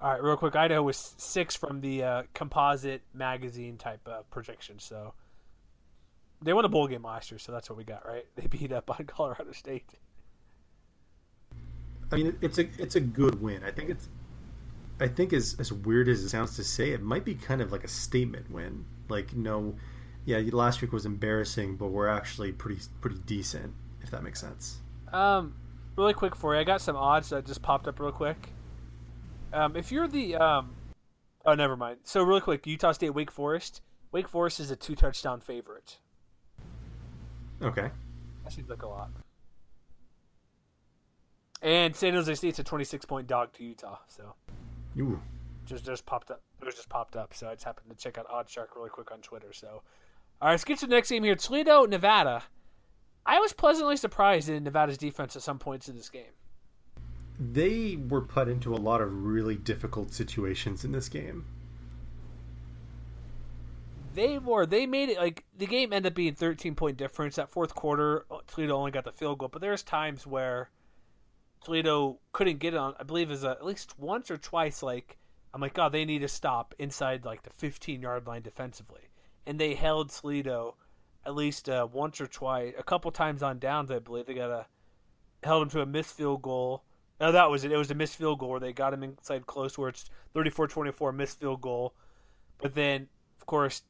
All right, real quick, Idaho was six from the uh, composite magazine type of projection, so they won a bowl game last year, so that's what we got, right? They beat up on Colorado State. I mean, it's a it's a good win. I think it's, I think as as weird as it sounds to say, it might be kind of like a statement win. Like, no, yeah, last week was embarrassing, but we're actually pretty pretty decent, if that makes sense. Um, really quick for you, I got some odds that just popped up real quick. Um, if you're the um, oh, never mind. So really quick, Utah State, Wake Forest. Wake Forest is a two touchdown favorite. Okay. That seems like a lot. And San Jose State's a 26 point dog to Utah. So, Ooh. just just popped up. It was just popped up. So I just happened to check out OddsShark really quick on Twitter. So, all right, let's get to the next game here. Toledo, Nevada. I was pleasantly surprised in Nevada's defense at some points in this game. They were put into a lot of really difficult situations in this game. They were. They made it like the game ended up being 13 point difference. That fourth quarter, Toledo only got the field goal, but there's times where Toledo couldn't get it on. I believe is at least once or twice. Like I'm like, God, they need to stop inside like the 15 yard line defensively, and they held Toledo at least uh, once or twice, a couple times on downs. I believe they got a held them to a missed field goal. No, that was it. It was a missed field goal where they got him inside close, where it's 34-24 missed field goal. But then, of course,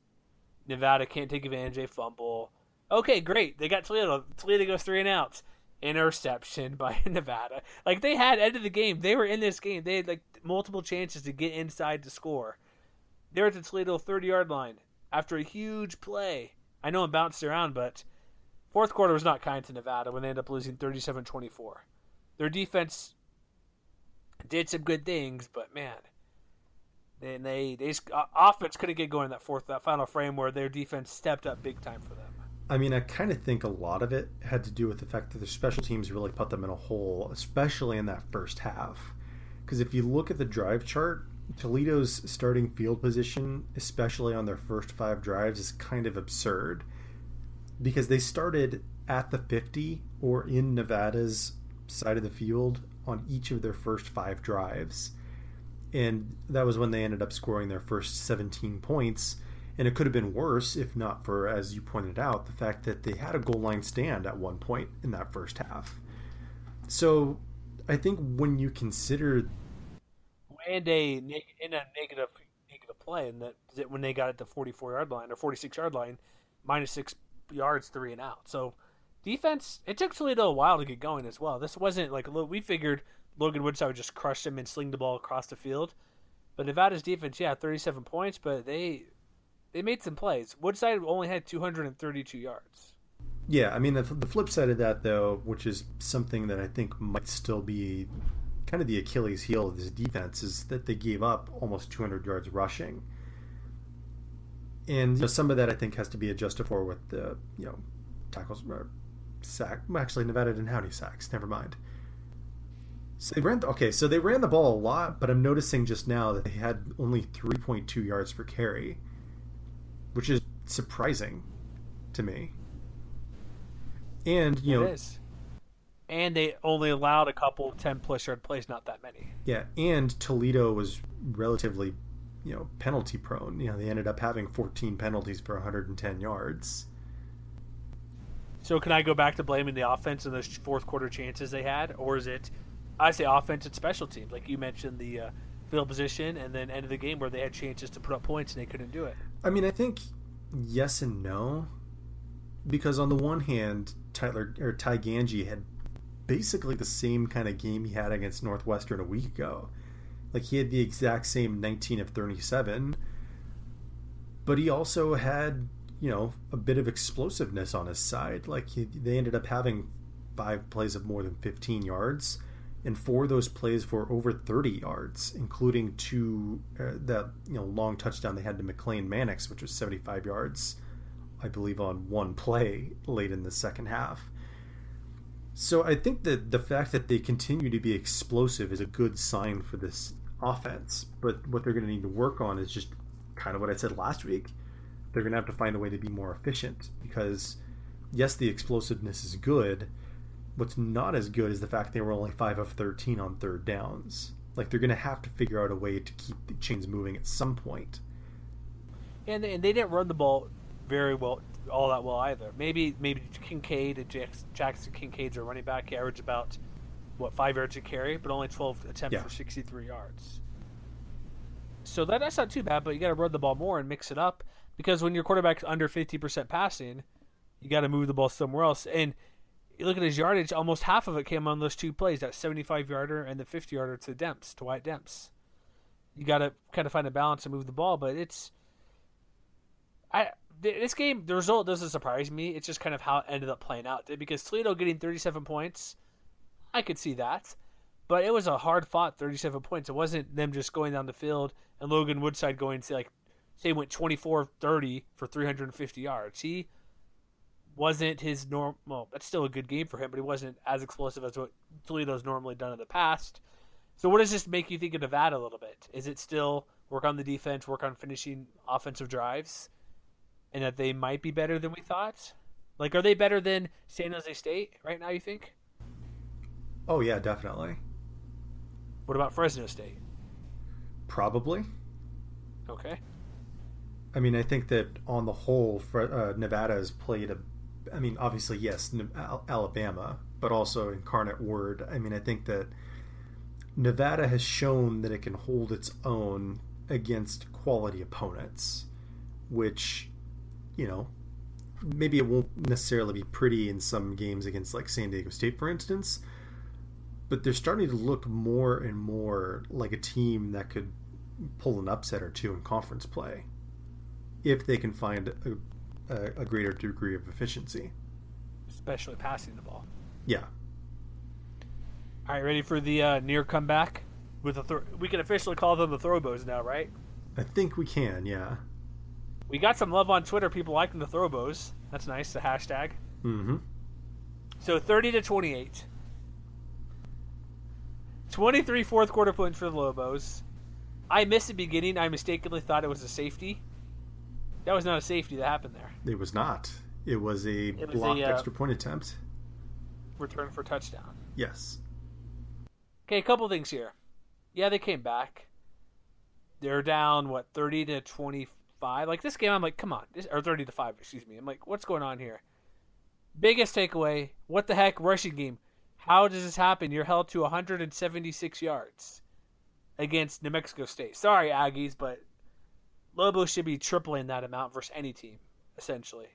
Nevada can't take advantage of a fumble. Okay, great. They got Toledo. Toledo goes three and outs interception by Nevada. Like they had end of the game. They were in this game. They had like multiple chances to get inside to score. They're at the Toledo 30 yard line after a huge play. I know it bounced around, but fourth quarter was not kind to Nevada when they ended up losing 37 24. Their defense did some good things, but man, then they, they, offense couldn't get going in that fourth, that final frame where their defense stepped up big time for them. I mean, I kind of think a lot of it had to do with the fact that their special teams really put them in a hole, especially in that first half. Because if you look at the drive chart, Toledo's starting field position, especially on their first five drives, is kind of absurd. Because they started at the 50 or in Nevada's side of the field on each of their first five drives. And that was when they ended up scoring their first 17 points and it could have been worse if not for, as you pointed out, the fact that they had a goal line stand at one point in that first half. So I think when you consider and a in a negative negative play, and that when they got at the 44 yard line or 46 yard line, minus six yards, three and out. So defense, it took Toledo a little while to get going as well. This wasn't like we figured Logan Woodside would just crush them and sling the ball across the field. But Nevada's defense, yeah, 37 points, but they they made some plays. Woodside only had 232 yards. Yeah, I mean the, the flip side of that though, which is something that I think might still be kind of the Achilles heel of this defense, is that they gave up almost 200 yards rushing, and you know, some of that I think has to be adjusted for with the you know tackles or sack. Actually, Nevada didn't have any sacks. Never mind. So they ran. The, Okay, so they ran the ball a lot, but I'm noticing just now that they had only 3.2 yards per carry which is surprising to me. And you it know, is. and they only allowed a couple ten plus yard plays, not that many. Yeah, and Toledo was relatively, you know, penalty prone. You know, they ended up having 14 penalties for 110 yards. So can I go back to blaming the offense and those fourth quarter chances they had, or is it? I say offense and special teams, like you mentioned the uh, field position, and then end of the game where they had chances to put up points and they couldn't do it. I mean, I think yes and no, because on the one hand, Tyler or Ty Gangi had basically the same kind of game he had against Northwestern a week ago. Like he had the exact same 19 of 37, but he also had you know a bit of explosiveness on his side. Like he, they ended up having five plays of more than 15 yards and four of those plays for over 30 yards, including two uh, that you know long touchdown they had to McLane Mannix, which was 75 yards, I believe, on one play late in the second half. So I think that the fact that they continue to be explosive is a good sign for this offense. But what they're going to need to work on is just kind of what I said last week. They're going to have to find a way to be more efficient because, yes, the explosiveness is good. What's not as good is the fact they were only 5 of 13 on third downs. Like, they're going to have to figure out a way to keep the chains moving at some point. And they, and they didn't run the ball very well, all that well either. Maybe maybe Kincaide and Jaxson Kincaide's a running back average about what five yards a carry, but only 12 attempts yeah. for 63 yards. So that, that's not too bad, but you got to run the ball more and mix it up because when your quarterback's under 50% passing, you got to move the ball somewhere else. And you look at his yardage, almost half of it came on those two plays that 75 yarder and the 50 yarder to Demps, to Wyatt Demps. You got to kind of find a balance and move the ball, but it's. I this game, the result doesn't surprise me. It's just kind of how it ended up playing out. Because Toledo getting 37 points, I could see that. But it was a hard fought 37 points. It wasn't them just going down the field and Logan Woodside going to like say went 24-30 for 350 yards. He wasn't his norm. Well, that's still a good game for him, but he wasn't as explosive as what Toledo's normally done in the past. So, what does this make you think of Nevada a little bit? Is it still work on the defense, work on finishing offensive drives, and that they might be better than we thought? Like, are they better than San Jose State right now? You think? Oh yeah, definitely. What about Fresno State? Probably. Okay. I mean, I think that on the whole, uh, Nevada has played a. I mean, obviously, yes, Alabama, but also Incarnate Word. I mean, I think that Nevada has shown that it can hold its own against quality opponents, which, you know, maybe it won't necessarily be pretty in some games against like San Diego State, for instance, but they're starting to look more and more like a team that could pull an upset or two in conference play if they can find a, a, a greater degree of efficiency, especially passing the ball. Yeah. All right, ready for the uh, near comeback with the th- we can officially call them the Throwbows now, right? I think we can. Yeah. We got some love on Twitter. People liking the Throwbows. That's nice. The hashtag. Mm-hmm. So thirty to twenty-eight. 23 fourth quarter points for the Lobos. I missed the beginning. I mistakenly thought it was a safety. That was not a safety that happened there. It was not. It was a it was blocked a, uh, extra point attempt. Return for touchdown. Yes. Okay, a couple things here. Yeah, they came back. They're down what thirty to twenty five. Like this game, I'm like, come on, this, or thirty to five. Excuse me. I'm like, what's going on here? Biggest takeaway: what the heck, rushing game? How does this happen? You're held to 176 yards against New Mexico State. Sorry, Aggies, but Lobo should be tripling that amount versus any team, essentially.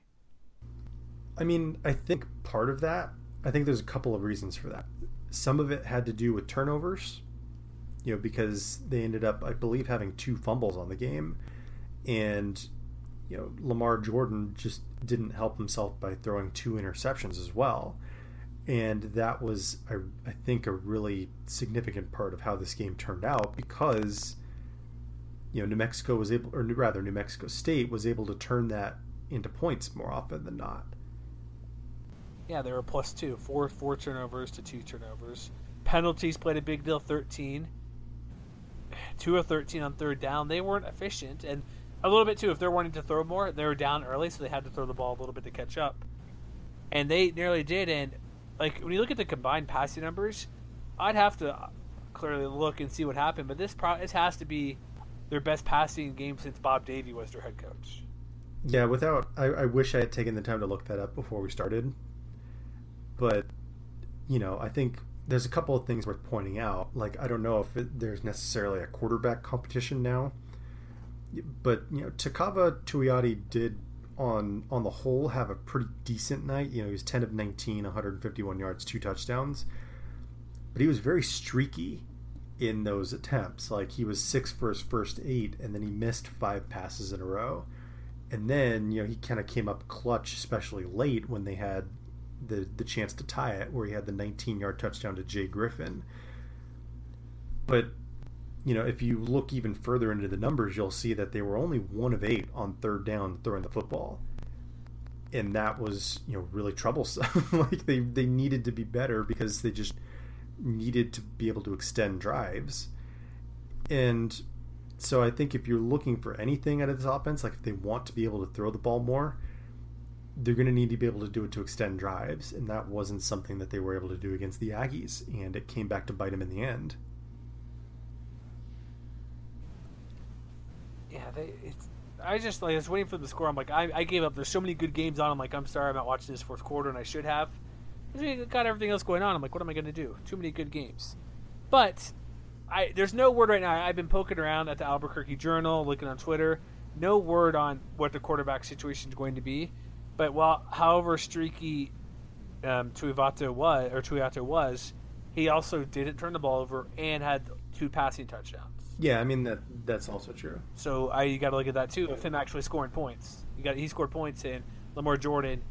I mean, I think part of that, I think there's a couple of reasons for that. Some of it had to do with turnovers, you know, because they ended up, I believe, having two fumbles on the game. And, you know, Lamar Jordan just didn't help himself by throwing two interceptions as well and that was I, I think a really significant part of how this game turned out because you know New Mexico was able or rather New Mexico State was able to turn that into points more often than not. Yeah, they were plus two, four four turnovers to two turnovers. Penalties played a big deal, thirteen. Two of thirteen on third down. They weren't efficient, and a little bit too. If they're wanting to throw more, they were down early, so they had to throw the ball a little bit to catch up. And they nearly did. And like when you look at the combined passing numbers, I'd have to clearly look and see what happened. But this pro- this has to be their best passing game since Bob Davie was their head coach. Yeah, without I, I wish I had taken the time to look that up before we started. But you know, I think there's a couple of things worth pointing out. Like I don't know if it, there's necessarily a quarterback competition now, but you know, Tevaka Tuioti did on on the whole have a pretty decent night. You know, he was 10 of 19, 151 yards, two touchdowns. But he was very streaky in those attempts. Like he was 6 for his first 8 and then he missed 5 passes in a row. And then, you know, he kind of came up clutch especially late when they had the the chance to tie it where he had the 19-yard touchdown to Jay Griffin. But you know, if you look even further into the numbers, you'll see that they were only one of eight on third down throwing the football. And that was, you know, really troublesome. like they, they needed to be better because they just needed to be able to extend drives. And So I think if you're looking for anything out of this offense, like if they want to be able to throw the ball more, they're going to need to be able to do it to extend drives, and that wasn't something that they were able to do against the Aggies, and it came back to bite them in the end. Yeah, they. It's, I just like I was waiting for the score. I'm like, I, I gave up. There's so many good games on. I'm like, I'm sorry, I'm not watching this fourth quarter, and I should have. We got everything else going on. I'm like, what am I going to do? Too many good games. But I there's no word right now. I've been poking around at the Albuquerque Journal, looking on Twitter. No word on what the quarterback situation is going to be. But while, however streaky um, was, or Tuioti was, he also didn't turn the ball over and had two passing touchdowns. Yeah, I mean that that's also true. So I you got to look at that too. Of him actually scoring points, you got he scored points, and Lamar Jordan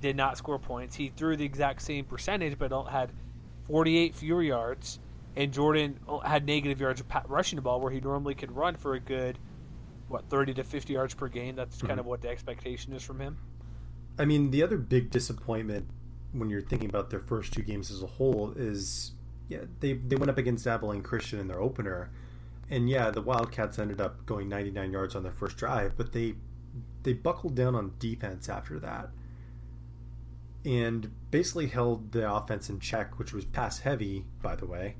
did not score points. He threw the exact same percentage, but had 48 fewer yards, and Jordan had negative yards rushing the ball, where he normally could run for a good what 30 to 50 yards per game. That's mm-hmm. kind of what the expectation is from him. I mean, the other big disappointment when you're thinking about their first two games as a whole is yeah they they went up against Abilene Christian in their opener and yeah, the Wildcats ended up going 99 yards on their first drive, but they they buckled down on defense after that and basically held the offense in check, which was pass heavy, by the way,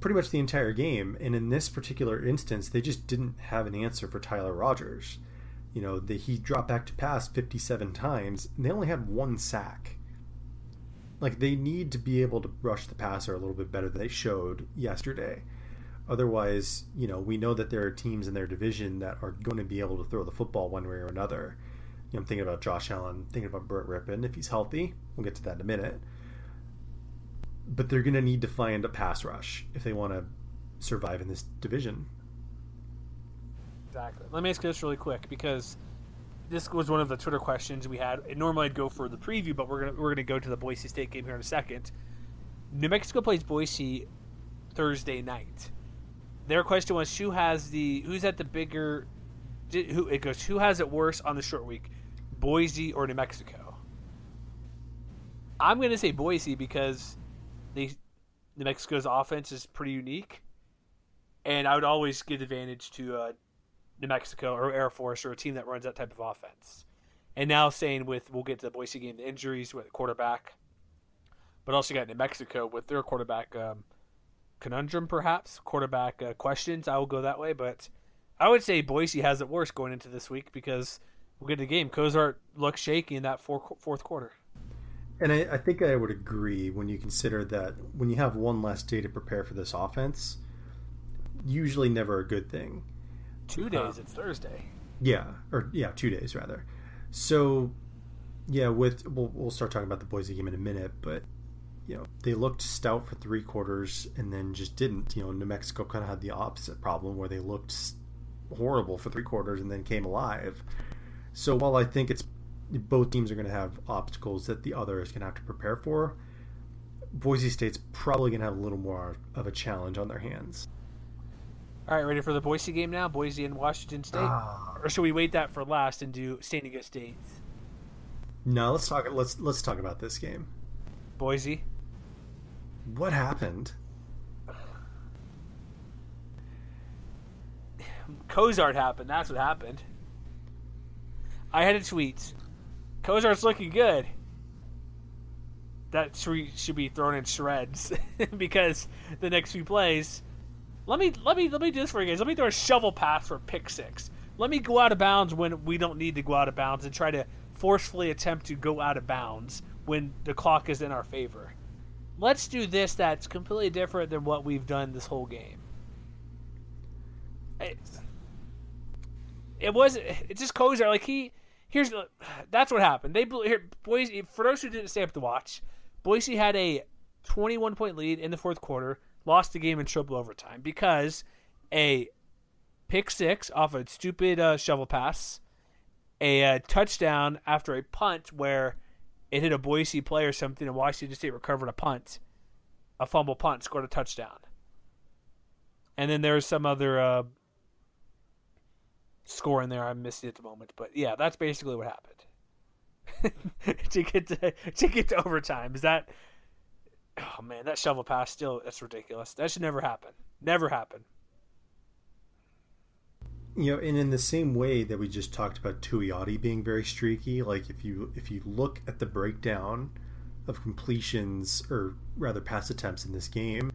pretty much the entire game. And in this particular instance, they just didn't have an answer for Tyler Rogers. You know, the, he dropped back to pass 57 times, and they only had one sack. Like, they need to be able to rush the passer a little bit better than they showed yesterday. Otherwise, you know, we know that there are teams in their division that are going to be able to throw the football one way or another. You know, I'm thinking about Josh Allen, thinking about Brett Rypien if he's healthy. We'll get to that in a minute. But they're going to need to find a pass rush if they want to survive in this division. Exactly. Let me ask you this really quick because this was one of the Twitter questions we had. Normally, I'd go for the preview, but we're gonna we're gonna go to the Boise State game here in a second. New Mexico plays Boise Thursday night their question was who has the who's at the bigger who it goes who has it worse on the short week boise or new mexico i'm going to say boise because they new mexico's offense is pretty unique and i would always give advantage to uh, new mexico or air force or a team that runs that type of offense and now saying with we'll get to the boise game the injuries with quarterback but also got new mexico with their quarterback um, conundrum, perhaps quarterback uh, questions. I will go that way, but I would say Boise has it worse going into this week because we'll get to the game. Cozart looked shaky in that four, fourth quarter. And I, I, think I would agree when you consider that when you have one less day to prepare for this offense, usually never a good thing. Two days. Um, it's Thursday. Yeah, or yeah, two days rather. So, yeah, with we'll, we'll start talking about the Boise game in a minute, but you know they looked stout for three quarters and then just didn't. You know, New Mexico kind of had the opposite problem where they looked horrible for three quarters and then came alive. So while I think it's both teams are going to have obstacles that the other is going to have to prepare for, Boise State's probably going to have a little more of a challenge on their hands. All right, ready for the Boise game now? Boise and Washington State, uh, or should we wait that for last and do San Diego State? No, let's talk. Let's let's talk about this game. Boise. What happened? Cozart happened. That's what happened. I had a tweet. Cozart's looking good. That tweet should be thrown in shreds because the next few plays. Let me let me let me do this for you guys. Let me throw a shovel pass for pick six. Let me go out of bounds when we don't need to go out of bounds and try to forcefully attempt to go out of bounds when the clock is in our favor let's do this that's completely different than what we've done this whole game. It, it was it just Cozart like he here's that's what happened. They here Boise for those who didn't stay up to watch, Boise had a 21 point lead in the fourth quarter, lost the game in triple overtime because a pick six off a stupid uh, shovel pass, a uh, touchdown after a punt where it hit a Boise play or something, and Washington State recovered a punt, a fumble punt, scored a touchdown. And then there's some other uh, score in there I'm missing at the moment, but yeah, that's basically what happened. to get to to get to overtime. Is that oh man that shovel pass still that's ridiculous. That should never happen. Never happen. You know, and in the same way that we just talked about Tuioti being very streaky, like if you if you look at the breakdown of completions or rather pass attempts in this game,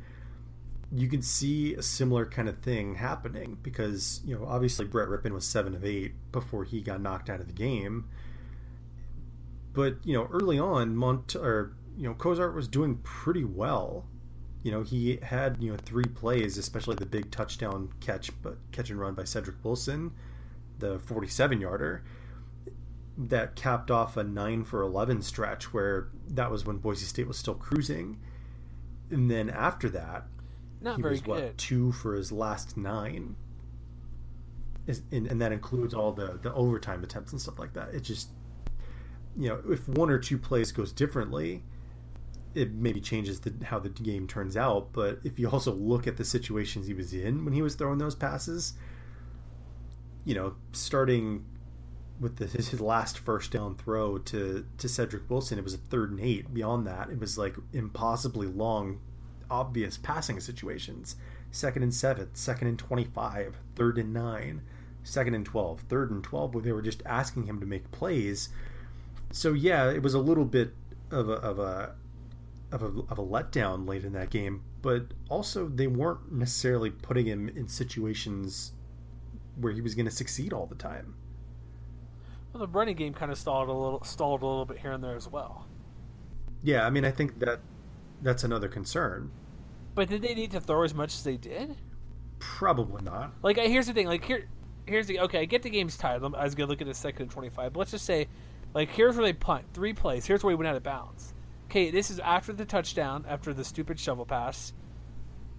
you can see a similar kind of thing happening because you know obviously Brett Rypien was seven of eight before he got knocked out of the game, but you know early on Mont or you know Cozart was doing pretty well. You know he had you know three plays, especially the big touchdown catch, but catch and run by Cedric Wilson, the forty-seven yarder that capped off a 9 for 11 stretch where that was when Boise State was still cruising. And then after that, not he very was good. what two for his last nine, Is- and, and that includes all the the overtime attempts and stuff like that. It just, you know, if one or two plays goes differently, it maybe changes the, how the game turns out. But if you also look at the situations he was in when he was throwing those passes, you know, starting with the, his, his last first down throw to to Cedric Wilson, it was a third and eight. Beyond that, it was like impossibly long, obvious passing situations. Second and seven, second and twenty-five, third and nine, second and twelve, third and twelve, where they were just asking him to make plays. So yeah, it was a little bit of a of a of a, of a letdown late in that game, but also they weren't necessarily putting him in situations where he was going to succeed all the time. Well, the running game kind of stalled a little, stalled a little bit here and there as well. Yeah, I mean, I think that that's another concern. But did they need to throw as much as they did? Probably not. Like, here's the thing. Like, here, here's the okay. I get the game's tied. I'm- was gonna look at the second and twenty-five. But let's just say, like, here's where they punt. Three plays. Here's where he went out of bounds. Okay, this is after the touchdown, after the stupid shovel pass,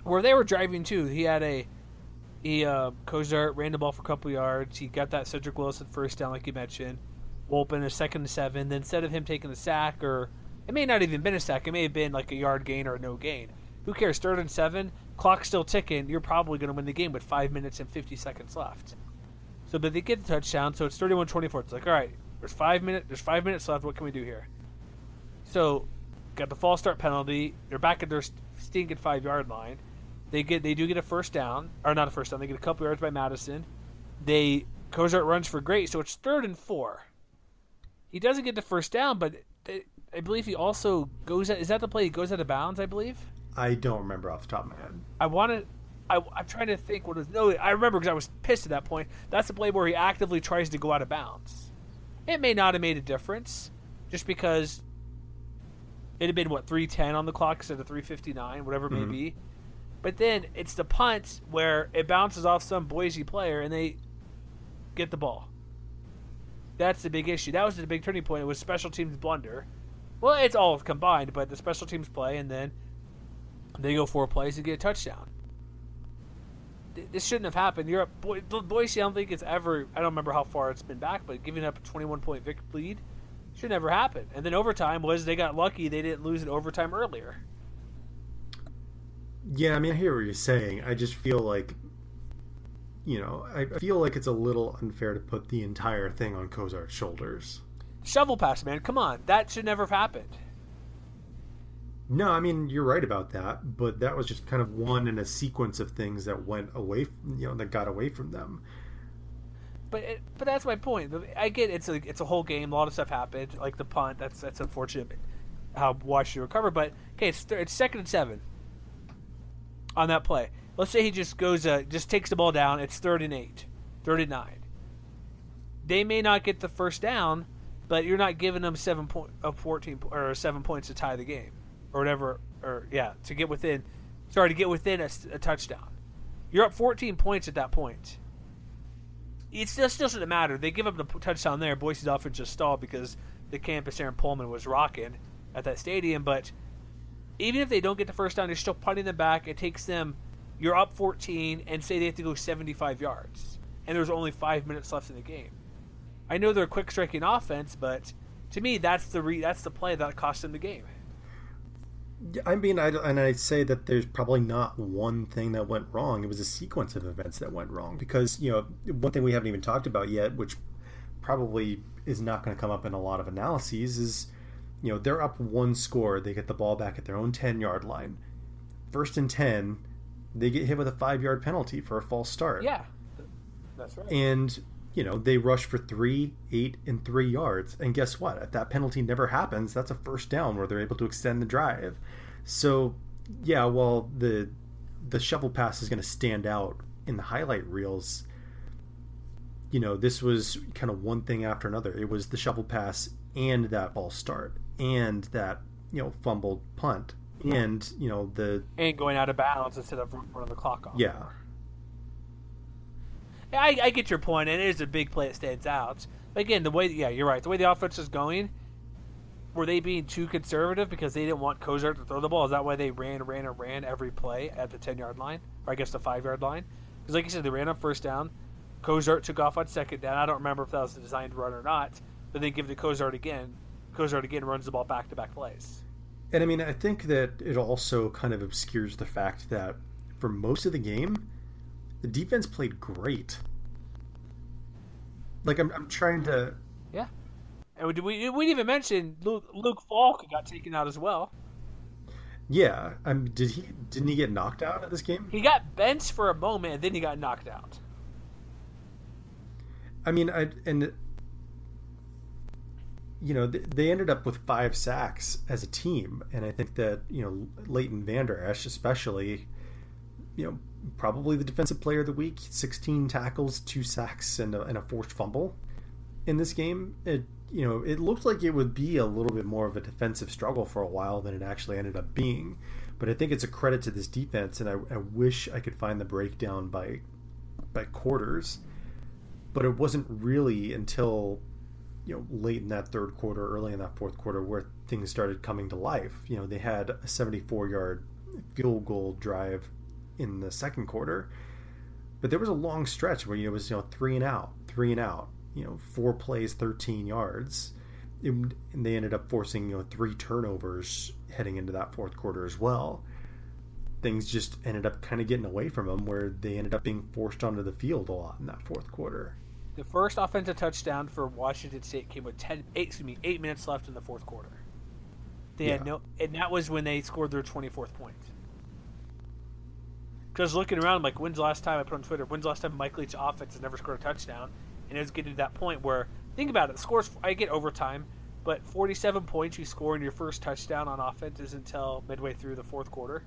where they were driving too. He had a he uh Cozart ran the ball for a couple yards. He got that Cedric Wilson first down, like you mentioned. Wolpen a second and seven. Then instead of him taking the sack, or it may not even been a sack, it may have been like a yard gain or a no gain. Who cares? Third and seven, clock still ticking. You're probably going to win the game with five minutes and fifty seconds left. So, but they get the touchdown, so it's 31-24. It's like, all right, there's five minutes. There's five minutes left. What can we do here? So, got the false start penalty. They're back at their stinking five yard line. They get they do get a first down, or not a first down. They get a couple yards by Mattison. They Cozart runs for great, so it's third and four. He doesn't get the first down, but they, I believe he also goes. At, is that the play? He goes out of bounds, I believe. I don't remember off the top of my head. I wanted. I, I'm trying to think what was. No, I remember because I was pissed at that point. That's the play where he actively tries to go out of bounds. It may not have made a difference, just because it had been what 310 on the clock instead of 359, whatever it may Mhm. be. But then it's the punt where it bounces off some Boise player and they get the ball. That's the big issue. That was the big turning point. It was special teams blunder. Well, it's all combined, but the special teams play and then they go four plays and get a touchdown. This shouldn't have happened. You're up. Bo- Bo- Boise, I don't think it's ever. I don't remember how far it's been back, but giving up a 21 point vic lead should never happen. And then overtime was they got lucky they didn't lose in overtime earlier. Yeah, I mean, I hear what you're saying. I just feel like, you know, I I feel like it's a little unfair to put the entire thing on Kozart's shoulders. Shovel pass, man. Come on, that should never have happened. No, I mean you're right about that, but that was just kind of one in a sequence of things that went away, from, you know, that got away from them. But it, but that's my point. I get it's a it's a whole game. A lot of stuff happened, like the punt. That's that's unfortunate how Washington recover? But okay, it's thir- it's second and seven on that play. Let's say he just goes uh, just takes the ball down. It's third and eight, third and nine. They may not get the first down, but you're not giving them seven point uh, fourteen or seven points to tie the game or whatever or yeah to get within. Sorry to get within a touchdown. You're up 14 points at that point it still shouldn't matter. They give up the touchdown there. Boise's offense just stalled because the campus Aaron Pullman was rocking at that stadium. But even if they don't get the first down, they're still punting them back. It takes them. You're up 14, and say they have to go 75 yards, and there's only five minutes left in the game. I know they're a quick striking offense, but to me, that's the re- that's the play that cost them the game. I mean, I, and I say that there's probably not one thing that went wrong. It was a sequence of events that went wrong because you know one thing we haven't even talked about yet, which probably is not going to come up in a lot of analyses, is you know they're up one score. They get the ball back at their own ten yard line. First and ten, they get hit with a five yard penalty for a false start. Yeah, That's right. And you know they rush for three, eight, and three yards. And guess what? If that penalty never happens, that's a first down where they're able to extend the drive. So yeah, while the the shovel pass is going to stand out in the highlight reels, you know this was kind of one thing after another. It was the shovel pass and that ball start and that you know fumbled punt and you know the and going out of bounds instead of running the clock off. yeah Yeah, I, I get your point, and it is a big play that stands out. But again, the way yeah, you're right. The way the offense is going, were they being too conservative because they didn't want Cozart to throw the ball? Is that why they ran, ran, and ran every play at the ten yard line, or I guess the five yard line? Because like you said, they ran on first down. Cozart took off on second down. I don't remember if that was a designed run or not. But they give it to Cozart again. Cozart again runs the ball back to back plays. And I mean, I think that it also kind of obscures the fact that for most of the game, the defense played great. Like I'm, I'm trying to. Yeah, and we we, even mention Luke, Luke Falk got taken out as well. Yeah, um, did he? Didn't he get knocked out of this game? He got benched for a moment, and then he got knocked out. I mean, I and you know they, they ended up with five sacks as a team, and I think that you know Leighton Vander Esch, especially, you know, probably the defensive player of the week. Sixteen tackles, two sacks, and a, and a forced fumble in this game. It you know it looked like it would be a little bit more of a defensive struggle for a while than it actually ended up being. But I think it's a credit to this defense, and I, I wish I could find the breakdown by by quarters but it wasn't really until you know late in that third quarter, early in that fourth quarter, where things started coming to life. You know, they had a 74-yard field goal drive in the second quarter, but there was a long stretch where you know, it was you know three and out, three and out. You know, four plays, 13 yards, it, and they ended up forcing you know three turnovers heading into that fourth quarter as well. Things just ended up kind of getting away from them, where they ended up being forced onto the field a lot in that fourth quarter. The first offensive touchdown for Washington State came with 10, eight, excuse me, eight minutes left in the fourth quarter. They had no, and that was when they scored their twenty fourth point. Because looking around, like, when's the last time I put on Twitter? When's the last time Mike Leach offense has never scored a touchdown? And it was getting to that point where, think about it, scores. I get overtime, but forty seven points you score in your first touchdown on offense is until midway through the fourth quarter.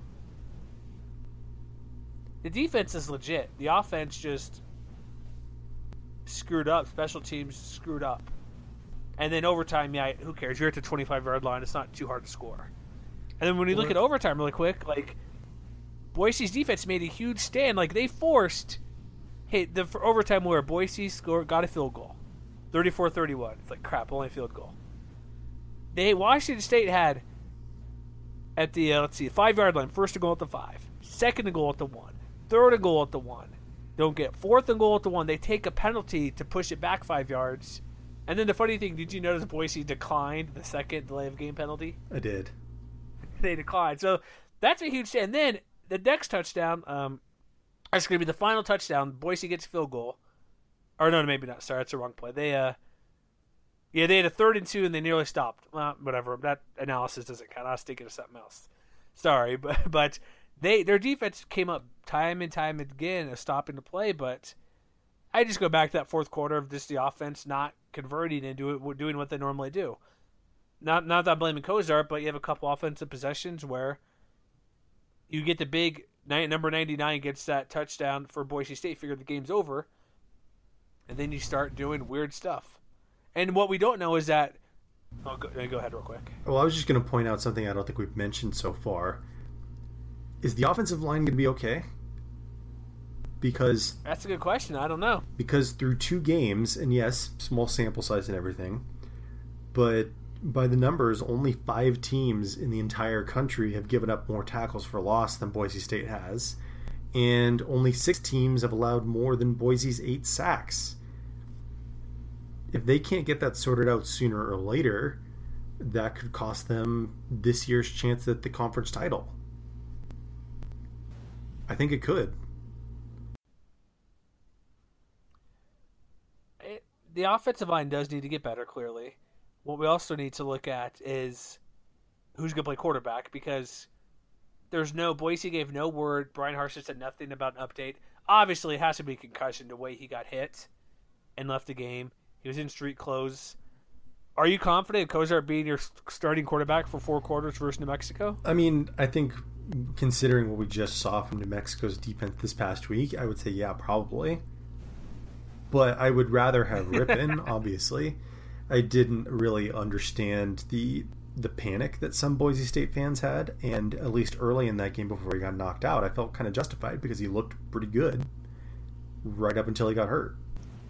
The defense is legit. The offense just screwed up. Special teams screwed up. And then overtime, yeah, who cares? You're at the 25 yard line. It's not too hard to score. And then when you look at overtime really quick, like Boise's defense made a huge stand. Like they forced hey, the for overtime where Boise scored got a field goal. 34-31. It's like crap, only a field goal. They Washington State had at the uh, let's see, 5 yard line, first and goal at the 5, second and goal at the 1, third and goal at the 1. Don't get fourth and goal at the 1. They take a penalty to push it back 5 yards. And then the funny thing, did you notice Boise declined the second delay of game penalty? I did. they declined. So that's a huge. And then the next touchdown, um, that's going to be the final touchdown. Boise gets field goal, or no, maybe not. Sorry, that's the wrong play. They uh, yeah, they had a third and two, and they nearly stopped. Well, whatever. That analysis doesn't count. I was thinking of something else. Sorry, but but they their defense came up time and time again of stopping the play, but. I just go back to that fourth quarter of just the offense not converting and do doing what they normally do not not that I'm blaming Cozart, but you have a couple offensive possessions where you get the big number 99 gets that touchdown for Boise State, figure the game's over, and then you start doing weird stuff. And what we don't know is that. Oh, go, go ahead real quick. Well, I was just going to point out something I don't think we've mentioned so far. Is the offensive line going to be okay? Because That's a good question. I don't know. because through two games, and yes, small sample size and everything, but by the numbers, only five teams in the entire country have given up more tackles for loss than Boise State has, and only six teams have allowed more than Boise's eight sacks. If they can't get that sorted out sooner or later, that could cost them this year's chance at the conference title. I think it could. It, the offensive line does need to get better, clearly. What we also need to look at is who's going to play quarterback because there's no Boise gave no word. Bryan Harsin said nothing about an update. obviously it has to be concussion the way he got hit and left the game. He was in street clothes. Are you confident Cozart being your starting quarterback for four quarters versus New Mexico? I mean, I think considering what we just saw from New Mexico's defense this past week, I would say yeah, probably. But I would rather have Rypien, obviously. I didn't really understand the the panic that some Boise State fans had, and at least early in that game before he got knocked out, I felt kind of justified because he looked pretty good right up until he got hurt.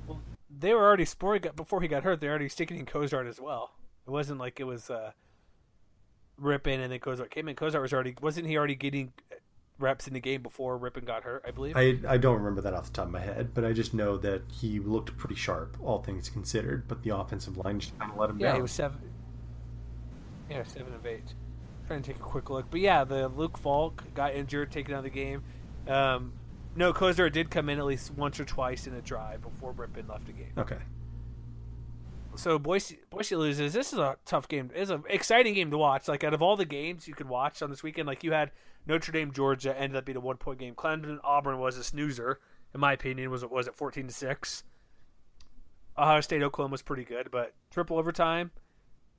Well, they were already before he got hurt. They're already sticking in Cozart as well. It wasn't like it was uh, and then Cozart came in. Cozart was already wasn't he already getting reps in the game before Rypien got hurt? I believe. I I don't remember that off the top of my head, but I just know that he looked pretty sharp, all things considered. But the offensive line just kind of let him yeah, down. Yeah, he was seven yeah, seven of eight. trying to take a quick look, but yeah, the Luke Falk got injured, taken out of the game. Um, no, Kozar did come in at least once or twice in a drive before Rypien left the game. Okay. So Boise, Boise loses. This is a tough game. It's an exciting game to watch. Like out of all the games you could watch on this weekend, like you had Notre Dame, Georgia ended up being a one point game. Clemson, Auburn was a snoozer, in my opinion. Was it was it fourteen to six? Ohio State, Oklahoma was pretty good, but triple overtime.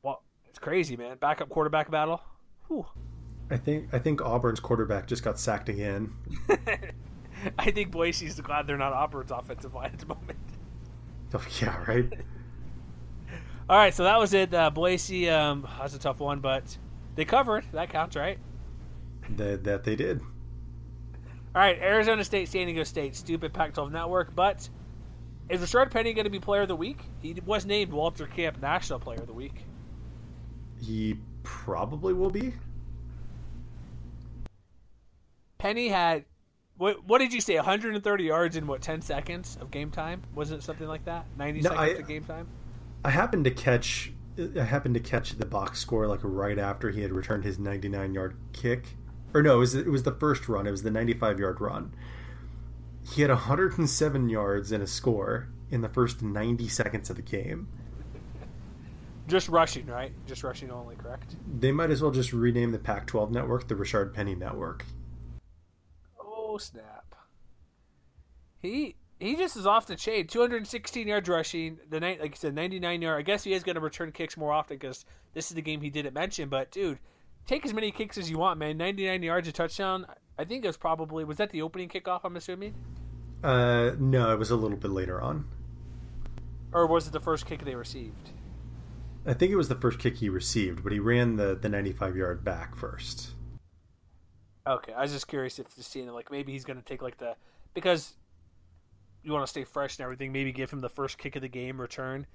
Well, it's crazy, man. Backup quarterback battle. Whew. I think I think Auburn's quarterback just got sacked again. I think Boise's glad they're not Auburn's offensive line at the moment. Oh yeah, right. All right, so that was it. Uh, Boise, um, that's a tough one, but they covered. That counts, right? That that they did. All right, Arizona State, San Diego State, stupid Pac-12 network. But is Rashard Penny going to be Player of the Week? He was named Walter Camp National Player of the Week. He probably will be. Penny had what? What did you say? 130 yards in what? 10 seconds of game time? Was it something like that? 90 no, seconds I, of game time? I happened to catch. I happened to catch the box score like right after he had returned his 99 yard kick, or no, it was it was the first run. It was the 95 yard run. He had 107 yards and a score in the first 90 seconds of the game. Just rushing, right? Just rushing only, correct? They might as well just rename the Pac-12 network the Rashard Penny Network. Oh snap! He he just is off the chain. 216 yards rushing. The night, like you said, 99 yard. I guess he is going to return kicks more often because this is the game he didn't mention. But dude, take as many kicks as you want, man. 99 yards, a touchdown. I think it was probably was that the opening kickoff. I'm assuming. Uh, no, it was a little bit later on. Or was it the first kick they received? I think it was the first kick he received, but he ran the, the 95 yard back first. Okay, I was just curious if the scene like maybe he's going to take like the because you want to stay fresh and everything. Maybe give him the first kick of the game return,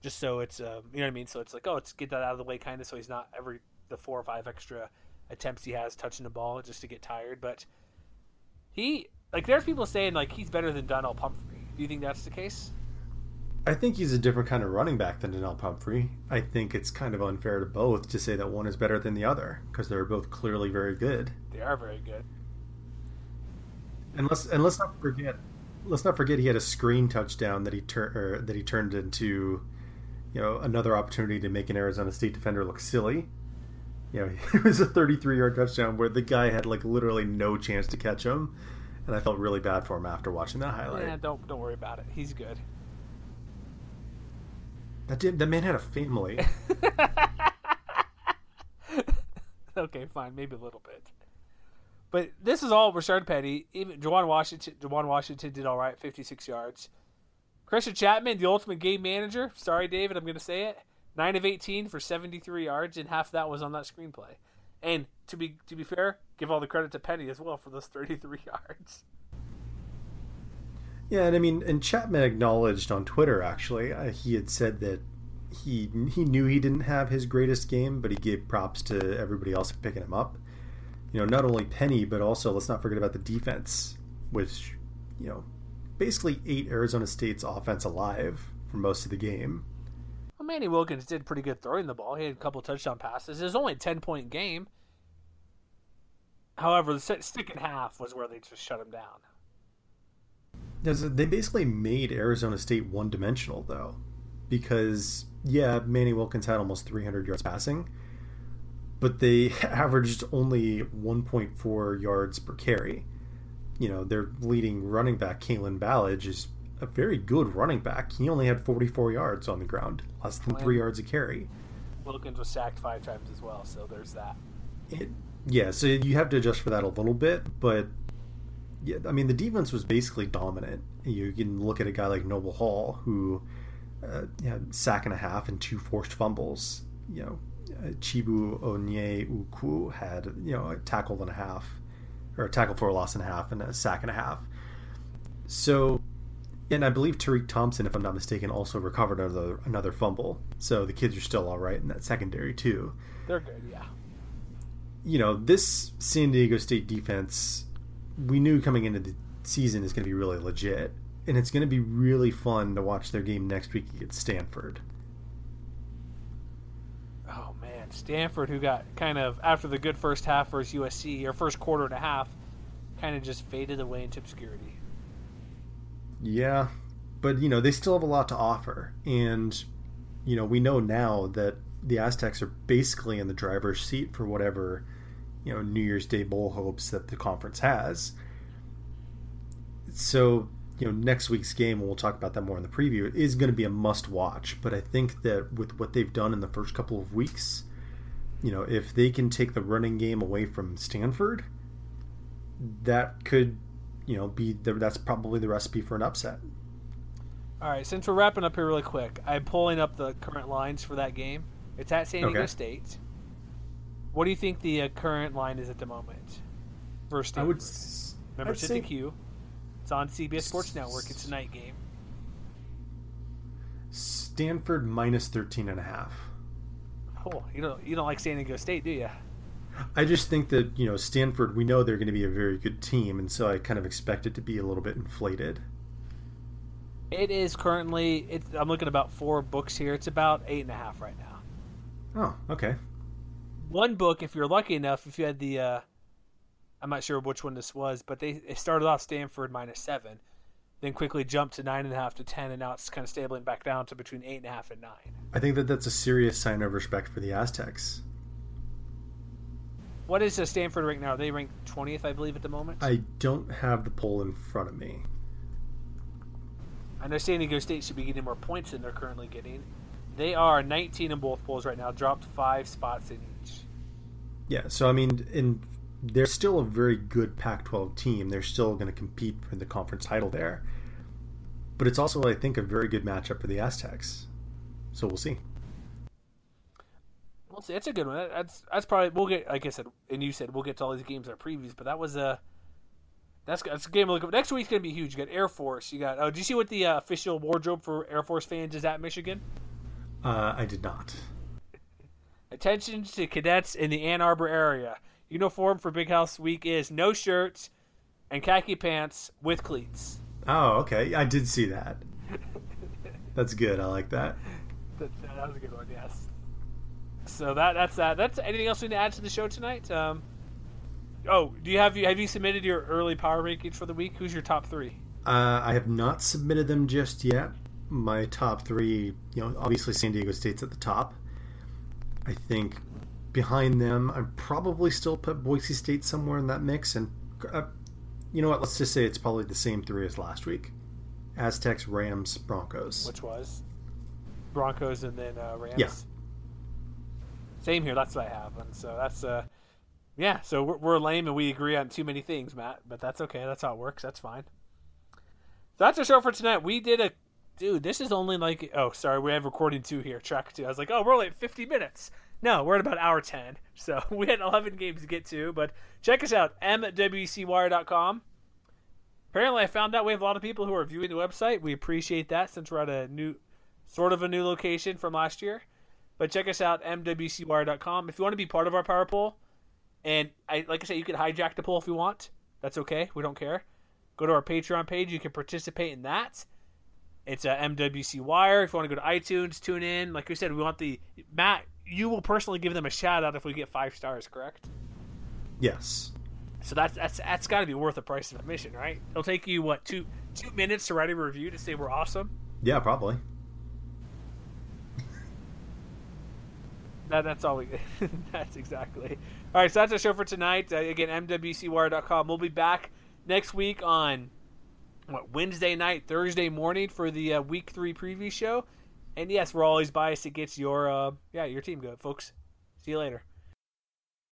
just so it's um, you know what I mean. So it's like oh, let's get that out of the way, kind of, so he's not every the four or five extra attempts he has touching the ball just to get tired. But he like there's people saying like he's better than Donnel Pumphrey. Do you think that's the case? I think he's a different kind of running back than Donnel Pumphrey. I think it's kind of unfair to both to say that one is better than the other because they're both clearly very good. They are very good. And let's and let's not forget, let's not forget he had a screen touchdown that he turned that he turned into, you know, another opportunity to make an Arizona State defender look silly. You know, it was a 33 yard touchdown where the guy had like literally no chance to catch him, and I felt really bad for him after watching that highlight. Yeah, don't don't worry about it. He's good. That did, that man had a family. okay, fine, maybe a little bit. But this is all Rashard Penny. Even Juwan Washington, Juwan Washington did all right, 56 yards. Christian Chapman, the ultimate game manager. Sorry, David, I'm going to say it. Nine of 18 for 73 yards, and half that was on that screenplay. And to be to be fair, give all the credit to Penny as well for those 33 yards. Yeah, and I mean, and Chapman acknowledged on Twitter actually, uh, he had said that he he knew he didn't have his greatest game, but he gave props to everybody else for picking him up. You know, not only Penny, but also let's not forget about the defense, which you know basically ate Arizona State's offense alive for most of the game. Well, Manny Wilkins did pretty good throwing the ball. He had a couple touchdown passes. It was only a ten point game. However, the second half was where they just shut him down. They basically made Arizona State one dimensional, though, because, yeah, Manny Wilkins had almost 300 yards passing, but they averaged only 1.4 yards per carry. you know, their leading running back, Kalen Ballage, is a very good running back. He only had 44 yards on the ground, less than three yards a carry. Wilkins was sacked five times as well, so there's that. It, yeah, so you have to adjust for that a little bit, but yeah, I mean the defense was basically dominant. You can look at a guy like Noble Hall who uh, had sack and a half and two forced fumbles. You know, Chibu Onye Uku had you know a tackle and a half, or a tackle for a loss and a half, and a sack and a half. So, and I believe Tariq Thompson, if I'm not mistaken, also recovered another another fumble. So the kids are still all right in that secondary too. They're good, yeah. You know, this San Diego State defense, we knew coming into the season is going to be really legit, and it's going to be really fun to watch their game next week against Stanford. Oh man, Stanford, who got kind of after the good first half versus USC, or first quarter and a half, kind of just faded away into obscurity. Yeah, but you know they still have a lot to offer, and you know we know now that the Aztecs are basically in the driver's seat for whatever you know New Year's Day bowl hopes that the conference has. So you know next week's game, and we'll talk about that more in the preview, is going to be a must watch. But I think that with what they've done in the first couple of weeks, you know if they can take the running game away from Stanford, that could you know be the, that's probably the recipe for an upset. All right, since we're wrapping up here really quick, I'm pulling up the current lines for that game. It's at San Diego Okay. State. What do you think the uh, current line is at the moment? Versus I Stanford. would s- Remember, it's say the Q. It's on CBS Sports Network. It's a night game. Stanford minus 13 and a half. Oh, you don't you don't like San Diego State, do you? I just think that, you know, Stanford, we know they're going to be a very good team, and so I kind of expect it to be a little bit inflated. It is currently. It's, I'm looking at about four books here. It's about eight and a half right now. Oh, okay. One book, if you're lucky enough, if you had the, uh, I'm not sure which one this was, but they it started off Stanford minus seven, then quickly jumped to nine and a half to ten, and now it's kind of stabling back down to between eight and a half and nine. I think that that's a serious sign of respect for the Aztecs. What is uh, Stanford right now? Are they ranked 20th, I believe, at the moment? I don't have the poll in front of me. I know San Diego State should be getting more points than they're currently getting. They are 19 in both polls right now, dropped five spots in each. Yeah, so I mean, in they're still a very good Pac-12 team. They're still going to compete for the conference title there. But it's also, I think, a very good matchup for the Aztecs. So we'll see. We'll see. It's a good one. That's that's probably we'll get. Like I said, and you said we'll get to all these games in our previews. But that was a that's that's a game. Look, next week's gonna be huge. You got Air Force. You got. Oh, do you see what the uh, official wardrobe for Air Force fans is at Michigan? Uh, I did not. Attention to cadets in the Ann Arbor area. Uniform for Big House Week is no shirts and khaki pants with cleats. Oh, okay. I did see that. That's good. I like that. That, that was a good one. Yes. So that that's that. That's anything else we need to add to the show tonight? Um, oh, do you have you have you submitted your early power rankings for the week? Who's your top three? Uh, I have not submitted them just yet. My top three, you know, obviously San Diego State's at the top. I think behind them, I'd probably still put Boise State somewhere in that mix. And uh, you know what? Let's just say it's probably the same three as last week: Aztecs, Rams, Broncos. Which was Broncos and then uh, Rams. Yeah. Same here. That's what I have, and so that's uh, yeah. So we're, we're lame and we agree on too many things, Matt. But that's okay. That's how it works. That's fine. So that's our show for tonight. We did a dude. This is only like oh sorry, we have recording two here, track two. I was like oh we're only at fifty minutes. No, we're at about hour ten. So we had eleven games to get to. But check us out mwcwire.com. Apparently, I found out we have a lot of people who are viewing the website. We appreciate that since we're at a new, sort of a new location from last year. But check us out, mwcwire.com. If you want to be part of our power poll, and I like I said, you can hijack the poll if you want. That's okay. We don't care. Go to our Patreon page. You can participate in that. It's uh, a MWC Wire. If you want to go to iTunes, tune in. Like we said, we want the Matt. You will personally give them a shout out if we get five stars, correct? Yes. So that's that's that's got to be worth the price of admission, right? It'll take you what two two minutes to write a review to say we're awesome. Yeah, probably. That, that's all we. that's exactly. All right, so that's our show for tonight. Uh, again, MWCWire.com. We'll be back next week on what Wednesday night, Thursday morning for the uh, week three preview show. And yes, we're always biased against your uh, yeah your team. Good folks. See you later.